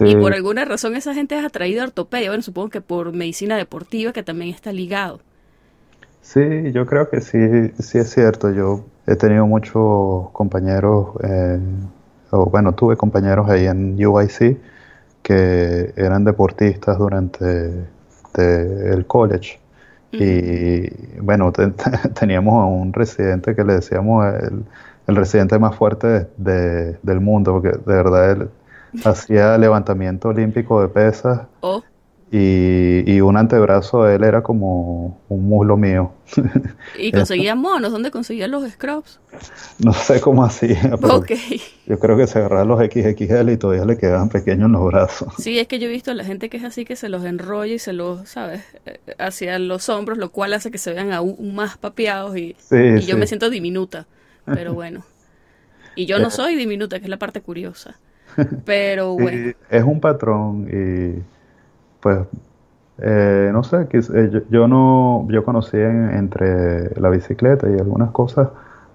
Y por alguna razón esa gente es atraída a ortopedia. Bueno, supongo que por medicina deportiva, que también está ligado. Sí, yo creo que sí, sí es cierto. Yo he tenido muchos compañeros, o bueno, tuve compañeros ahí en UIC que eran deportistas durante el college. Y bueno, teníamos a un residente que le decíamos el, el residente más fuerte del mundo, porque de verdad él hacía levantamiento olímpico de pesas. Oh. Y, un antebrazo de él era como un muslo mío. ¿Y conseguía monos? ¿Dónde conseguía los scrubs? No sé cómo hacía, yo creo que se agarraba los XXL y todavía le quedaban pequeños los brazos. Sí, es que yo he visto a la gente que es así, que se los enrolla y se los, ¿sabes? Eh, hacia los hombros, lo cual hace que se vean aún más papeados y, yo me siento diminuta, pero bueno. Y yo no soy diminuta, que es la parte curiosa. Pero bueno. es un patrón y pues eh, no sé, eh, yo, no, yo conocí entre la bicicleta y algunas cosas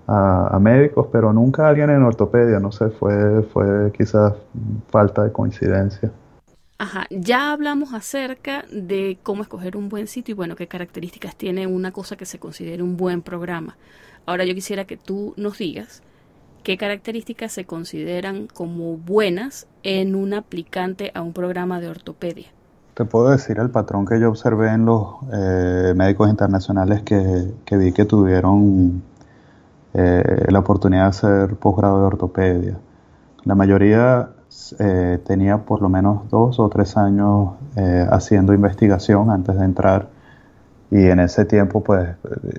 a, médicos, pero nunca a alguien en ortopedia, no sé, fue, fue quizás falta de coincidencia. Ajá, ya hablamos acerca de cómo escoger un buen sitio y bueno, qué características tiene una cosa que se considere un buen programa. Ahora yo quisiera que tú nos digas qué características se consideran como buenas en un aplicante a un programa de ortopedia. Te puedo decir el patrón que yo observé en los eh, médicos internacionales que, vi que tuvieron eh, la oportunidad de hacer posgrado de ortopedia. La mayoría eh, tenía por lo menos dos o tres años haciendo investigación antes de entrar y en ese tiempo pues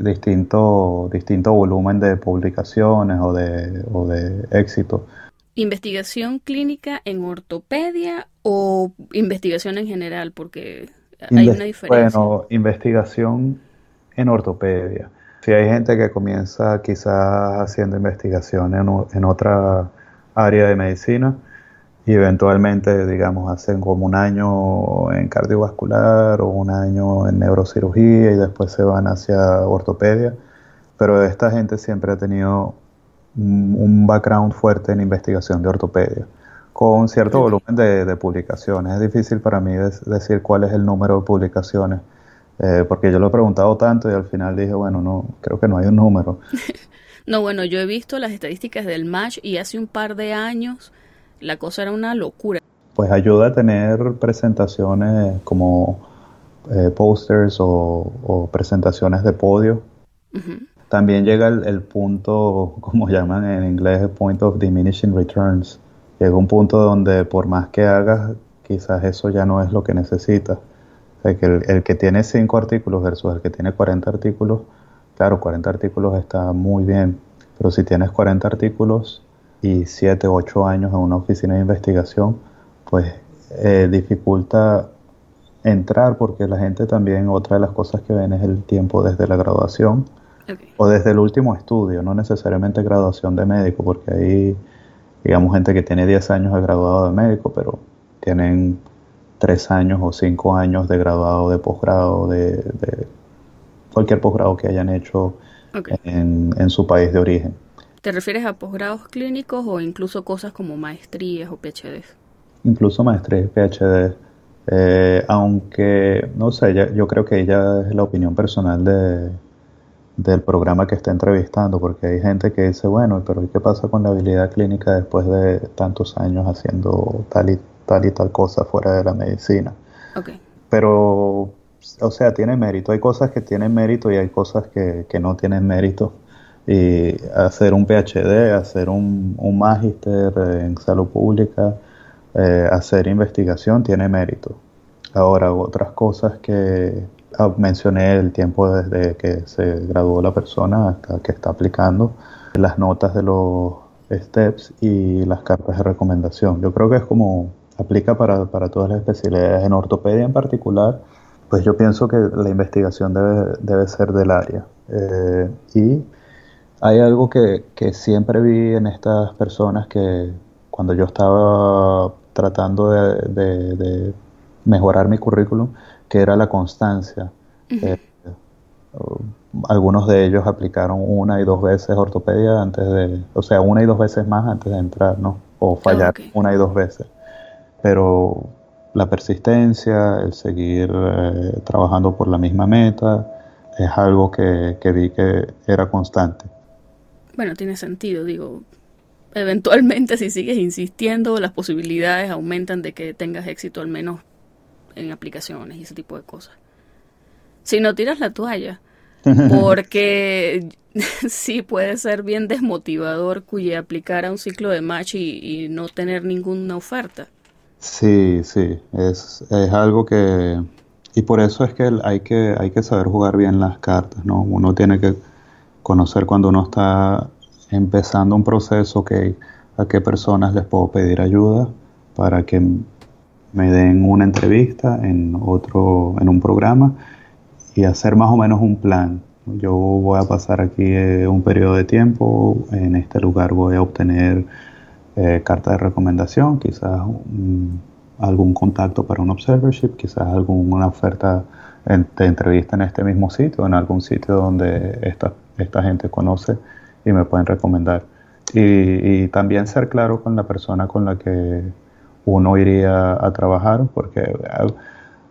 distinto, distinto volumen de publicaciones o de, o de éxito. ¿Investigación clínica en ortopedia o investigación en general? Porque hay una diferencia. Bueno, investigación en ortopedia. Si hay gente que comienza quizás haciendo investigación en, en otra área de medicina, y eventualmente, digamos, hacen como un año en cardiovascular o un año en neurocirugía y después se van hacia ortopedia. Pero esta gente siempre ha tenido un background fuerte en investigación de ortopedia, con cierto volumen de, publicaciones. Es difícil para mí decir cuál es el número de publicaciones, eh, porque yo lo he preguntado tanto y al final dije, bueno, no, creo que no hay un número. no, bueno, yo he visto las estadísticas del match y hace un par de años la cosa era una locura. Pues ayuda a tener presentaciones como eh, posters o, presentaciones de podio. También llega el, punto, como llaman en inglés, point of diminishing returns. Llega un punto donde por más que hagas, quizás eso ya no es lo que necesitas. O sea, que el, el, que tiene 5 artículos versus el que tiene 40 artículos, claro, 40 artículos está muy bien, pero si tienes 40 artículos y 7 o 8 años en una oficina de investigación, pues eh, dificulta entrar porque la gente también, otra de las cosas que ven es el tiempo desde la graduación o desde el último estudio, no necesariamente graduación de médico, porque hay, digamos, gente que tiene 10 años de graduado de médico, pero tienen 3 años o 5 años de graduado de posgrado, de, cualquier posgrado que hayan hecho en, en su país de origen. ¿Te refieres a posgrados clínicos o incluso cosas como maestrías o PhD? Incluso maestrías y PhD. Eh, aunque, no sé, yo creo que ella es la opinión personal de, del programa que está entrevistando, porque hay gente que dice, bueno, pero ¿qué pasa con la habilidad clínica después de tantos años haciendo tal y tal y tal cosa fuera de la medicina? Okay. Pero, o sea, tiene mérito. Hay cosas que tienen mérito y hay cosas que, que no tienen mérito y hacer un PhD, hacer un, un magíster en salud pública, eh, hacer investigación tiene mérito. Ahora, otras cosas que ah, mencioné el tiempo desde que se graduó la persona hasta que está aplicando, las notas de los steps y las cartas de recomendación. Yo creo que es como aplica para, para todas las especialidades. En ortopedia en particular, pues yo pienso que la investigación debe, debe ser del área. Eh, y hay algo que, siempre vi en estas personas que cuando yo estaba tratando de, mejorar mi currículum, que era la constancia. Eh, algunos de ellos aplicaron una y dos veces ortopedia antes de, o sea, una y dos veces más antes de entrar, ¿no? O fallar una y dos veces. Pero la persistencia, el seguir eh, trabajando por la misma meta, es algo que vi que era constante. Bueno, tiene sentido, digo. Eventualmente, si sigues insistiendo, las posibilidades aumentan de que tengas éxito, al menos en aplicaciones y ese tipo de cosas. Si no tiras la toalla, porque sí puede ser bien desmotivador cuya aplicar a un ciclo de match y, no tener ninguna oferta. Sí, sí, es, es algo que... Y por eso es que hay, que hay que saber jugar bien las cartas, ¿no? Uno tiene que conocer cuando uno está empezando un proceso, que a qué personas les puedo pedir ayuda para que me den una entrevista en otro, en un programa y hacer más o menos un plan. Yo voy a pasar aquí eh, un periodo de tiempo, en este lugar voy a obtener eh, carta de recomendación, quizás algún contacto para un observership, quizás alguna oferta de entrevista en este mismo sitio, en algún sitio donde esta esta gente conoce y me pueden recomendar. Y, también ser claro con la persona con la que uno iría a trabajar, porque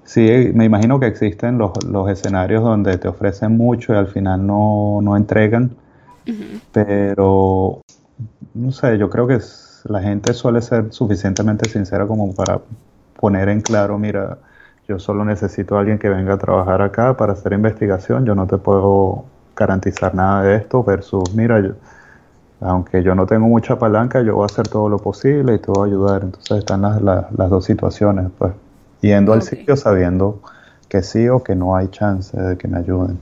sí, me imagino que existen los, escenarios donde te ofrecen mucho y al final no, no entregan, pero no sé, yo creo que la gente suele ser suficientemente sincera como para poner en claro, mira, yo solo necesito a alguien que venga a trabajar acá para hacer investigación, yo no te puedo garantizar nada de esto versus, mira, aunque yo no tengo mucha palanca, yo voy a hacer todo lo posible y te voy a ayudar. Entonces están las, las, dos situaciones, pues, yendo al sitio sabiendo que sí o que no hay chance de que me ayuden.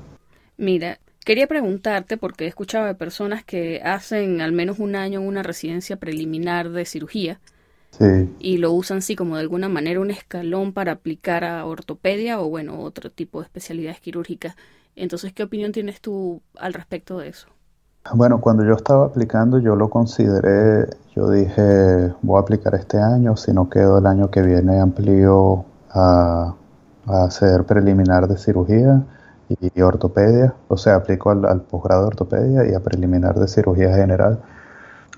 Mira, quería preguntarte, porque he escuchado de personas que hacen al menos un año en una residencia preliminar de cirugía, y lo usan así como de alguna manera un escalón para aplicar a ortopedia o bueno, otro tipo de especialidades quirúrgicas. Entonces, ¿qué opinión tienes tú al respecto de eso? Bueno, cuando yo estaba aplicando, yo lo consideré, yo dije, voy a aplicar este año, si no quedo el año que viene, amplío a, hacer preliminar de cirugía y, ortopedia, o sea, aplico al, al posgrado de ortopedia y a preliminar de cirugía general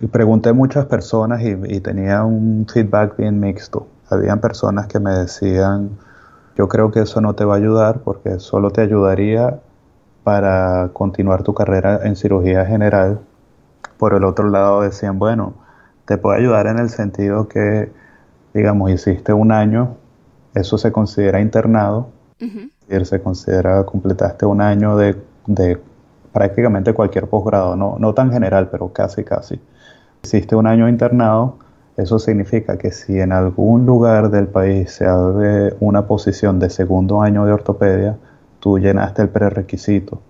y pregunté a muchas personas y, tenía un feedback bien mixto. Habían personas que me decían, yo creo que eso no te va a ayudar porque solo te ayudaría para continuar tu carrera en cirugía general. Por el otro lado decían, bueno, te puede ayudar en el sentido que, digamos, hiciste un año, eso se considera internado, y se considera, completaste un año de, de prácticamente cualquier posgrado, no, no tan general, pero casi, casi. Hiciste un año internado, eso significa que si en algún lugar del país se abre una posición de segundo año de ortopedia, tú llenaste el prerequisito.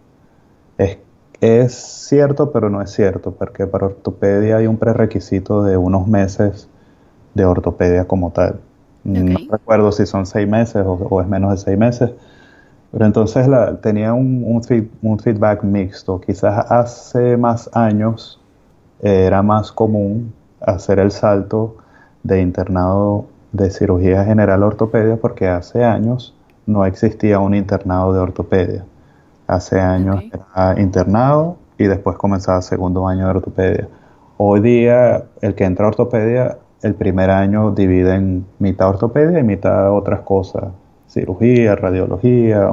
Es, es cierto, pero no es cierto, porque para ortopedia hay un prerequisito de unos meses de ortopedia como tal. No recuerdo si son seis meses o, es menos de seis meses, pero entonces la, tenía un, un feedback mixto. Quizás hace más años era más común hacer el salto de internado de cirugía general ortopedia porque hace años no existía un internado de ortopedia. Hace años era internado y después comenzaba segundo año de ortopedia. Hoy día el que entra a ortopedia, el primer año divide en mitad ortopedia y mitad otras cosas, cirugía, radiología,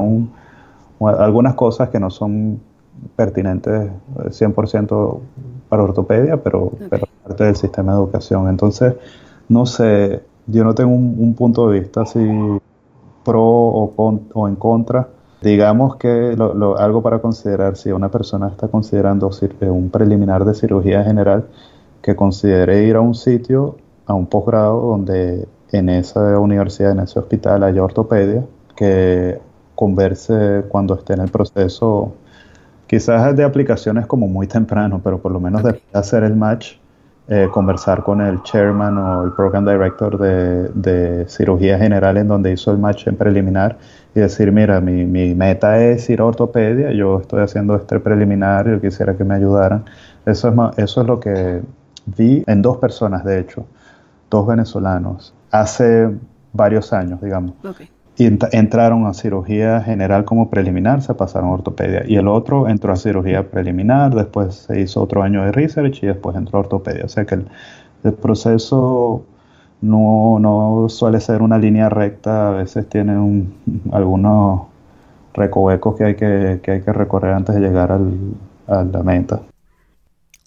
algunas cosas que no son pertinentes 100% para ortopedia, pero, parte del sistema de educación. Entonces, no sé, yo no tengo un, punto de vista así pro o, o en contra. Digamos que algo para considerar, si una persona está considerando eh, un preliminar de cirugía general, que considere ir a un sitio, a un posgrado donde en esa universidad, en ese hospital haya ortopedia, que converse cuando esté en el proceso Quizás de aplicaciones como muy temprano, pero por lo menos de hacer el match, eh, conversar con el chairman o el program director de, cirugía general en donde hizo el match en preliminar y decir, mira, mi, meta es ir a ortopedia, yo estoy haciendo este preliminar, yo quisiera que me ayudaran. Eso es, eso es lo que vi en dos personas, de hecho, dos venezolanos, hace varios años, digamos y entraron a cirugía general como preliminar, se pasaron a ortopedia. Y el otro entró a cirugía preliminar, después se hizo otro año de research y después entró a ortopedia. O sea que el, proceso no, suele ser una línea recta, a veces tiene algunos recovecos que hay que, hay que recorrer antes de llegar a la meta.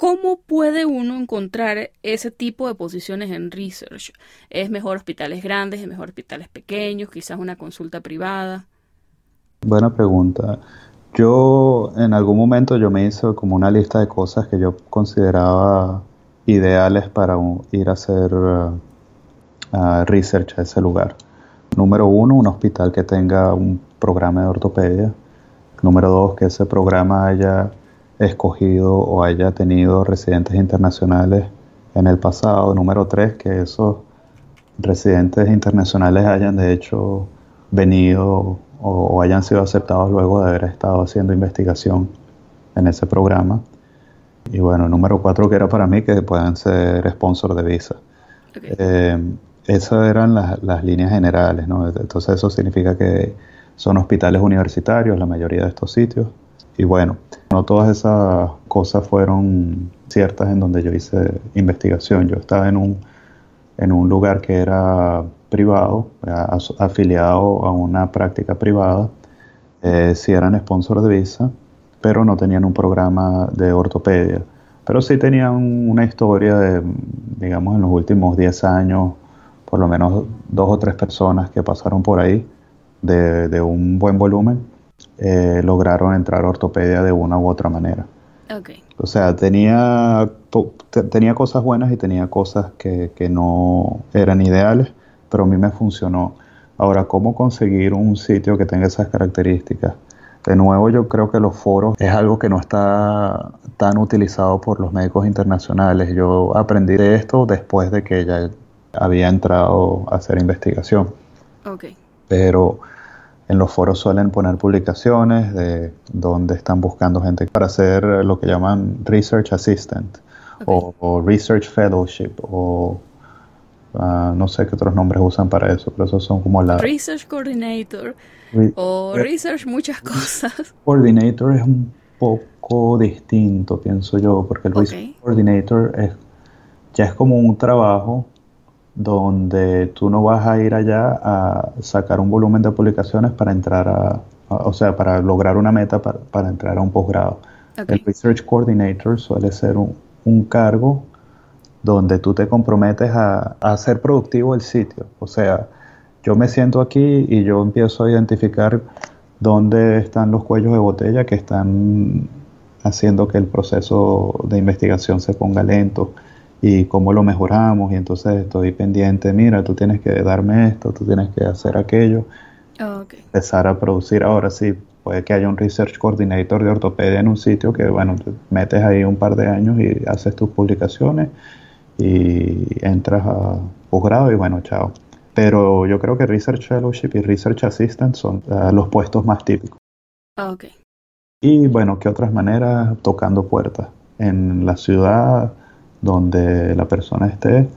¿Cómo puede uno encontrar ese tipo de posiciones en research? ¿Es mejor hospitales grandes, es mejor hospitales pequeños, quizás una consulta privada? Buena pregunta. Yo en algún momento yo me hice como una lista de cosas que yo consideraba ideales para ir a hacer uh, research a ese lugar. Número uno, un hospital que tenga un programa de ortopedia. Número dos, que ese programa haya escogido o haya tenido residentes internacionales en el pasado. Número tres, que esos residentes internacionales hayan de hecho venido o, hayan sido aceptados luego de haber estado haciendo investigación en ese programa. Y bueno, número cuatro que era para mí que puedan ser sponsor de visa. Eh, esas eran las, las, líneas generales, ¿no? Entonces eso significa que son hospitales universitarios la mayoría de estos sitios. Y bueno, no todas esas cosas fueron ciertas en donde yo hice investigación. Yo estaba en un, en un lugar que era privado, afiliado a una práctica privada, eh, si eran sponsor de Visa, pero no tenían un programa de ortopedia. Pero sí tenían una historia de, digamos, en los últimos 10 años, por lo menos dos o tres personas que pasaron por ahí de, un buen volumen, eh, lograron entrar a ortopedia de una u otra manera. O sea, tenía, tenía cosas buenas y tenía cosas que, que no eran ideales, pero a mí me funcionó. Ahora, ¿cómo conseguir un sitio que tenga esas características? De nuevo, yo creo que los foros es algo que no está tan utilizado por los médicos internacionales. Yo aprendí de esto después de que ya había entrado a hacer investigación. Okay. Pero en los foros suelen poner publicaciones de donde están buscando gente para hacer lo que llaman Research Assistant o, Research Fellowship o Ah, no sé qué otros nombres usan para eso, pero esos son como la... Research Coordinator o Research muchas cosas. Coordinator es un poco distinto, pienso yo, porque el Research Coordinator es, ya es como un trabajo donde tú no vas a ir allá a sacar un volumen de publicaciones para entrar a, o sea, para lograr una meta para, entrar a un posgrado. El Research Coordinator suele ser un, un cargo donde tú te comprometes a, hacer productivo el sitio. O sea, yo me siento aquí y yo empiezo a identificar dónde están los cuellos de botella que están haciendo que el proceso de investigación se ponga lento y cómo lo mejoramos y entonces estoy pendiente, mira, tú tienes que darme esto, tú tienes que hacer aquello, oh, empezar a producir. Ahora sí, puede que haya un research coordinator de ortopedia en un sitio que, bueno, metes ahí un par de años y haces tus publicaciones y entras a posgrado y bueno, chao. Pero yo creo que Research Fellowship y Research Assistant son ah, los puestos más típicos. Ah, ok. Y bueno, ¿qué otras maneras? Tocando puertas. En la ciudad donde la persona esté,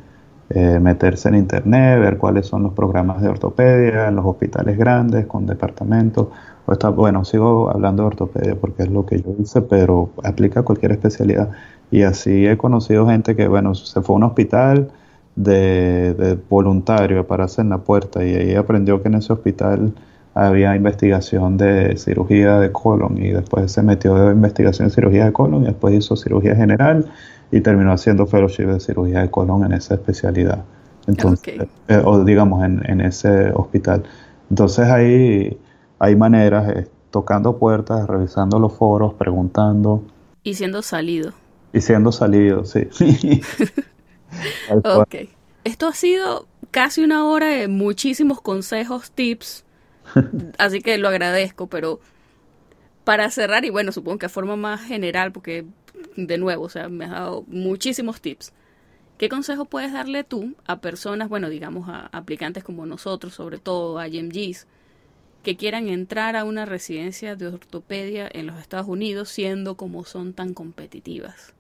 eh, meterse en internet, ver cuáles son los programas de ortopedia en los hospitales grandes con departamentos. O está, bueno, sigo hablando de ortopedia porque es lo que yo hice, pero aplica a cualquier especialidad. Y así he conocido gente que, bueno, se fue a un hospital de, voluntario para hacer la puerta y ahí aprendió que en ese hospital había investigación de cirugía de colon y después se metió de investigación de cirugía de colon y después hizo cirugía general y terminó haciendo fellowship de cirugía de colon en esa especialidad. Entonces, eh, o digamos en, en, ese hospital. Entonces ahí hay maneras, eh, tocando puertas, revisando los foros, preguntando. Y siendo salido. Y siendo salido, sí. ok. Esto ha sido casi una hora de muchísimos consejos, tips, así que lo agradezco, pero para cerrar, y bueno, supongo que a forma más general, porque de nuevo, o sea, me has dado muchísimos tips. ¿Qué consejo puedes darle tú a personas, bueno, digamos a aplicantes como nosotros, sobre todo a GMGs, que quieran entrar a una residencia de ortopedia en los Estados Unidos, siendo como son tan competitivas?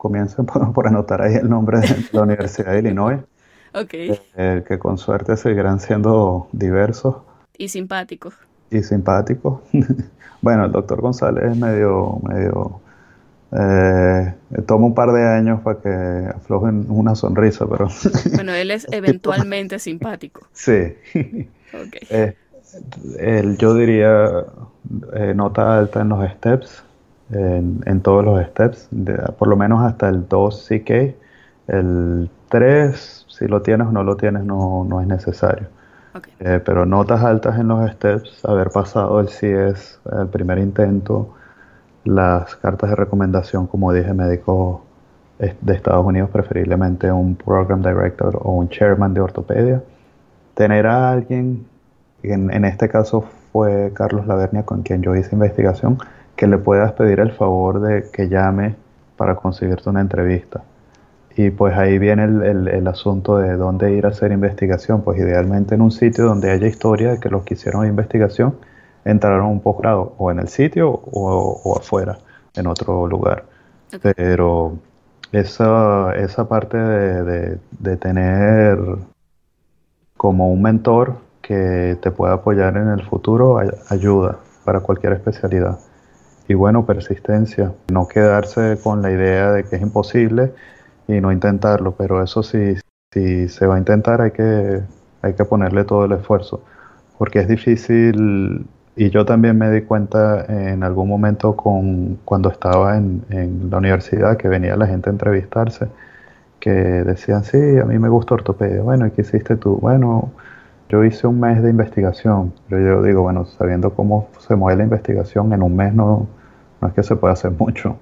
comiencen por, anotar ahí el nombre de la Universidad de Illinois. Ok. Eh, que con suerte seguirán siendo diversos. Y simpáticos. Y simpáticos. bueno, el doctor González es medio, medio, eh, toma un par de años para que aflojen una sonrisa, pero... bueno, él es eventualmente simpático. Sí. Okay. Eh, yo diría nota alta en los steps, en, todos los steps, por lo menos hasta el 2 CK. El 3, si lo tienes o no lo tienes, no, no es necesario. Eh, pero notas altas en los steps, haber pasado el CS, el primer intento, las cartas de recomendación, como dije, médico de Estados Unidos, preferiblemente un Program Director o un Chairman de ortopedia. Tener a alguien, en, en este caso fue Carlos Lavernia con quien yo hice investigación, que le puedas pedir el favor de que llame para conseguirte una entrevista. Y pues ahí viene el, asunto de dónde ir a hacer investigación. Pues idealmente en un sitio donde haya historia de que los que hicieron investigación entraron un posgrado, o en el sitio o, afuera, en otro lugar. Pero esa, esa parte de, de tener como un mentor que te pueda apoyar en el futuro ayuda para cualquier especialidad y bueno, persistencia, no quedarse con la idea de que es imposible y no intentarlo, pero eso sí, Si se va a intentar hay que, hay que ponerle todo el esfuerzo, porque es difícil y yo también me di cuenta en algún momento con, cuando estaba en, en, la universidad que venía la gente a entrevistarse, que decían, sí, a mí me gusta ortopedia. Bueno, ¿y qué hiciste tú? Bueno, yo hice un mes de investigación, pero yo digo, bueno, sabiendo cómo se mueve la investigación, en un mes no, no es que se pueda hacer mucho.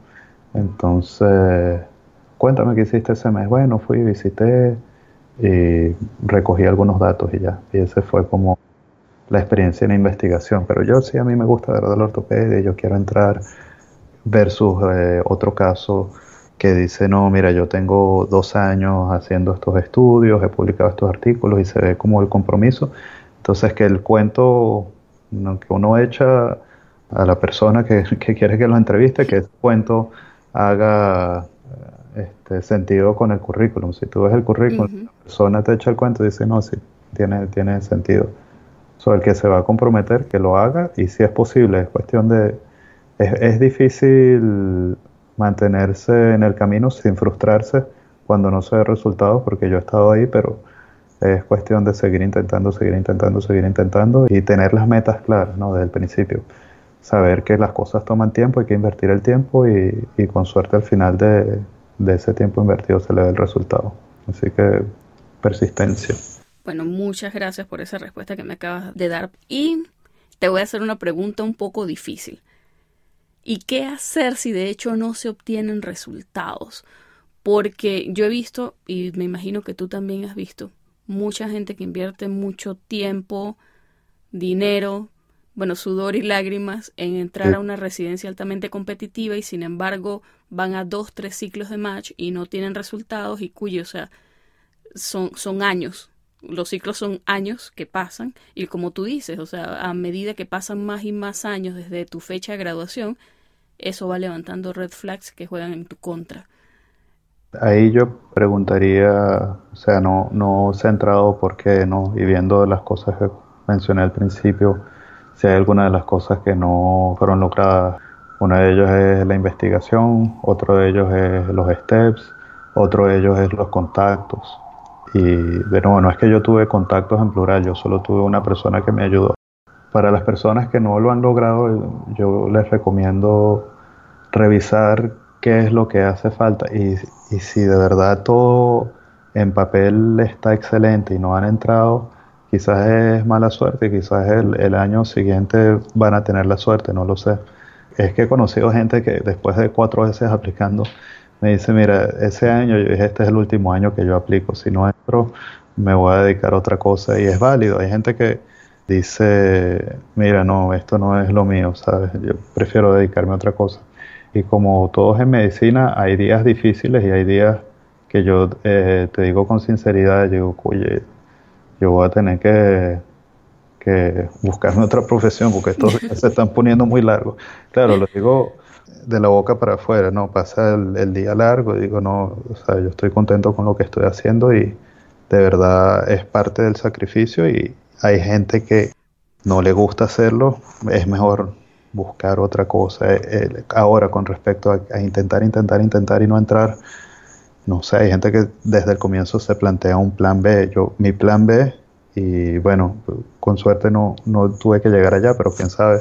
Entonces, cuéntame qué hiciste ese mes. Bueno, fui, visité y recogí algunos datos y ya. Y ese fue como la experiencia en investigación. Pero yo sí, a mí me gusta ver de la ortopedia yo quiero entrar versus eh, otro caso que dice, no, mira, yo tengo dos años haciendo estos estudios, he publicado estos artículos y se ve como el compromiso. Entonces que el cuento que uno echa a la persona que, quiere que lo entreviste, que el cuento haga este, sentido con el currículum. Si tú ves el currículum, la persona te echa el cuento y dice, no, sí, tiene, tiene sentido. Sobre el que se va a comprometer, que lo haga y si es posible, es cuestión de... Es, es difícil mantenerse en el camino sin frustrarse cuando no se ve resultados, porque yo he estado ahí, pero es cuestión de seguir intentando, seguir intentando, seguir intentando y tener las metas claras ¿no? desde el principio. Saber que las cosas toman tiempo, hay que invertir el tiempo y, y con suerte al final de, de ese tiempo invertido se le ve el resultado. Así que persistencia. Bueno, muchas gracias por esa respuesta que me acabas de dar. Y te voy a hacer una pregunta un poco difícil. ¿Y qué hacer si de hecho no se obtienen resultados? Porque yo he visto, y me imagino que tú también has visto, mucha gente que invierte mucho tiempo, dinero, bueno, sudor y lágrimas en entrar a una residencia altamente competitiva y sin embargo van a dos, tres ciclos de match y no tienen resultados y cuyo, o sea, son, son años. Los ciclos son años que pasan y como tú dices, o sea, a medida que pasan más y más años desde tu fecha de graduación, eso va levantando red flags que juegan en tu contra. Ahí yo preguntaría, o sea, no, no centrado por qué no, y viendo las cosas que mencioné al principio, si hay alguna de las cosas que no fueron logradas. Uno de ellos es la investigación, otro de ellos es los steps, otro de ellos es los contactos. Y de nuevo, no es que yo tuve contactos en plural, yo solo tuve una persona que me ayudó. Para las personas que no lo han logrado, yo les recomiendo revisar qué es lo que hace falta y, y si de verdad todo en papel está excelente y no han entrado, quizás es mala suerte, quizás el, el año siguiente van a tener la suerte, no lo sé. Es que he conocido gente que después de cuatro veces aplicando me dice, mira, ese año yo dije, este es el último año que yo aplico, si no entro me voy a dedicar a otra cosa y es válido. Hay gente que dice, mira, no, esto no es lo mío, ¿sabes? Yo prefiero dedicarme a otra cosa. Y como todos en medicina, hay días difíciles y hay días que yo eh, te digo con sinceridad, digo, oye, yo voy a tener que, que buscarme otra profesión porque estos se están poniendo muy largos. Claro, lo digo de la boca para afuera, no, pasa el, día largo digo, no, o sea, yo estoy contento con lo que estoy haciendo y de verdad es parte del sacrificio y hay gente que no le gusta hacerlo, es mejor buscar otra cosa. Eh, eh, ahora, con respecto a, a, intentar, intentar, intentar y no entrar, no sé, hay gente que desde el comienzo se plantea un plan B. Yo, mi plan B, y bueno, con suerte no, no tuve que llegar allá, pero quién sabe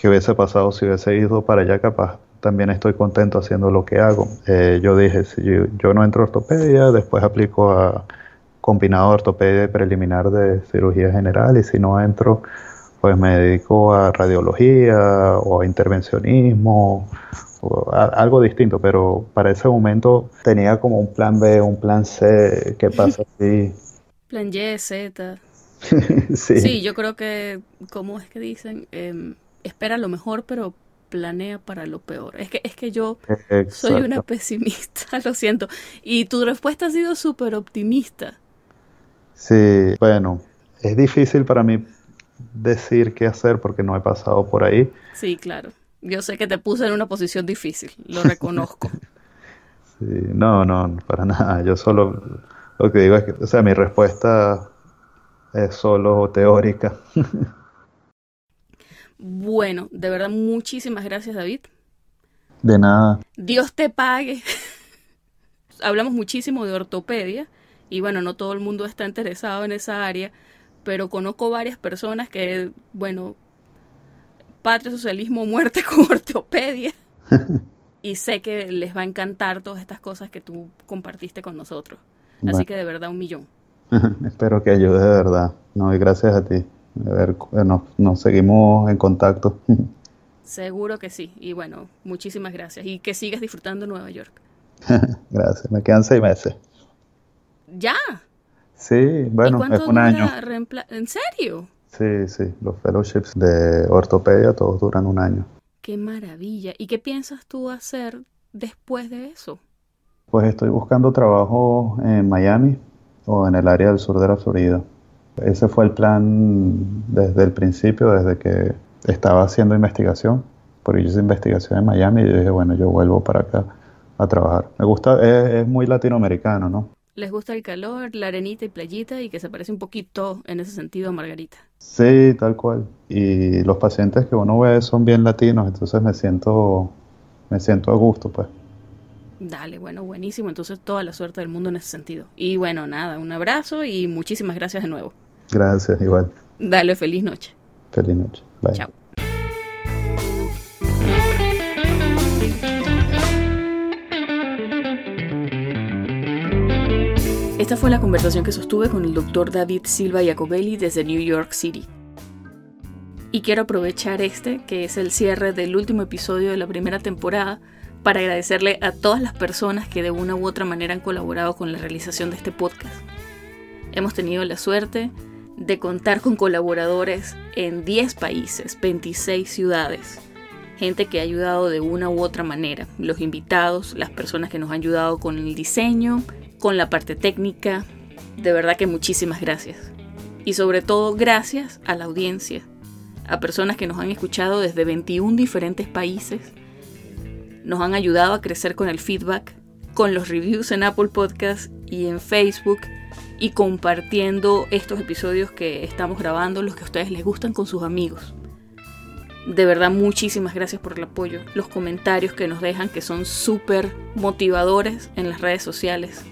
qué hubiese pasado si hubiese ido para allá, capaz. También estoy contento haciendo lo que hago. Eh, yo dije, si yo, yo no entro a ortopedia, después aplico a combinado de ortopedia preliminar de cirugía general y si no entro, pues me dedico a radiología o a intervencionismo o a, algo distinto, pero para ese momento tenía como un plan B, un plan C, ¿qué pasa si? Plan Y, Z. sí. sí, yo creo que, ¿cómo es que dicen? Eh, espera lo mejor, pero planea para lo peor. Es que, es que yo Exacto. soy una pesimista, lo siento. Y tu respuesta ha sido súper optimista. Sí, bueno, es difícil para mí decir qué hacer porque no he pasado por ahí. Sí, claro. Yo sé que te puse en una posición difícil, lo reconozco. sí, no, no, para nada. Yo solo lo que digo es que, o sea, mi respuesta es solo teórica. bueno, de verdad, muchísimas gracias, David. De nada. Dios te pague. Hablamos muchísimo de ortopedia Y bueno, no todo el mundo está interesado en esa área, pero conozco varias personas que, bueno, patria, socialismo, muerte con ortopedia. y sé que les va a encantar todas estas cosas que tú compartiste con nosotros. Así que de verdad un millón. Espero que ayude de verdad. No, y gracias a ti. A ver, nos, nos seguimos en contacto. Seguro que sí. Y bueno, muchísimas gracias. Y que sigas disfrutando Nueva York. gracias. Me quedan seis meses. ¿Ya? Sí, bueno, es un año. ¿En serio? Sí, sí. Los fellowships de ortopedia todos duran un año. Qué maravilla. ¿Y qué piensas tú hacer después de eso? Pues estoy buscando trabajo en Miami o en el área del sur de la Florida. Ese fue el plan desde el principio, desde que estaba haciendo investigación, porque yo hice investigación en Miami y yo dije, bueno, yo vuelvo para acá a trabajar. Me gusta, es, muy latinoamericano, ¿no? Les gusta el calor, la arenita y playita y que se parece un poquito en ese sentido a Margarita. Sí, tal cual. Y los pacientes que uno ve son bien latinos, entonces me siento, me siento a gusto, pues. Dale, bueno, buenísimo. Entonces toda la suerte del mundo en ese sentido. Y bueno, nada, un abrazo y muchísimas gracias de nuevo. Gracias, igual. Dale, feliz noche. Feliz noche. Bye. Chao. Esta fue la conversación que sostuve con el doctor David Silva Jacobelli desde New York City. Y quiero aprovechar este, que es el cierre del último episodio de la primera temporada, para agradecerle a todas las personas que de una u otra manera han colaborado con la realización de este podcast. Hemos tenido la suerte de contar con colaboradores en 10 países, 26 ciudades, gente que ha ayudado de una u otra manera, los invitados, las personas que nos han ayudado con el diseño, con la parte técnica, de verdad que muchísimas gracias. Y sobre todo gracias a la audiencia, a personas que nos han escuchado desde 21 diferentes países, nos han ayudado a crecer con el feedback, con los reviews en Apple Podcast y en Facebook y compartiendo estos episodios que estamos grabando, los que a ustedes les gustan con sus amigos. De verdad, muchísimas gracias por el apoyo, los comentarios que nos dejan que son súper motivadores en las redes sociales.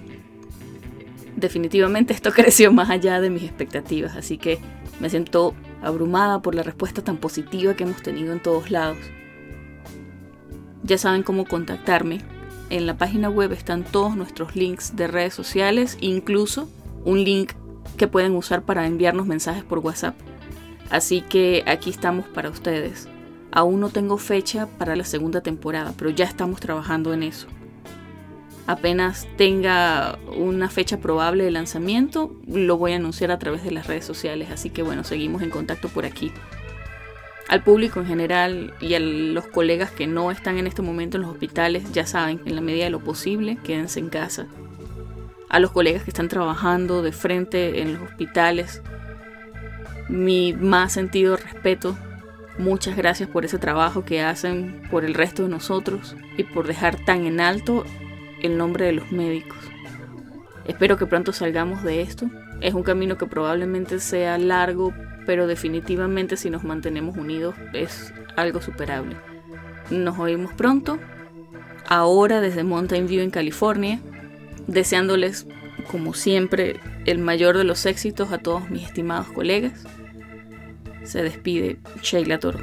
Definitivamente esto creció más allá de mis expectativas, así que me siento abrumada por la respuesta tan positiva que hemos tenido en todos lados. Ya saben cómo contactarme. En la página web están todos nuestros links de redes sociales, incluso un link que pueden usar para enviarnos mensajes por WhatsApp. Así que aquí estamos para ustedes. Aún no tengo fecha para la segunda temporada, pero ya estamos trabajando en eso. Apenas tenga una fecha probable de lanzamiento, lo voy a anunciar a través de las redes sociales, así que bueno, seguimos en contacto por aquí. Al público en general y a los colegas que no están en este momento en los hospitales, ya saben, en la medida de lo posible, quédense en casa a los colegas que están trabajando de frente en los hospitales. Mi más sentido respeto. Muchas gracias por ese trabajo que hacen por el resto de nosotros y por dejar tan en alto el nombre de los médicos. Espero que pronto salgamos de esto. Es un camino que probablemente sea largo, pero definitivamente si nos mantenemos unidos es algo superable. Nos oímos pronto. Ahora desde Mountain View en California deseándoles, como siempre, el mayor de los éxitos a todos mis estimados colegas. Se despide Sheila Toro.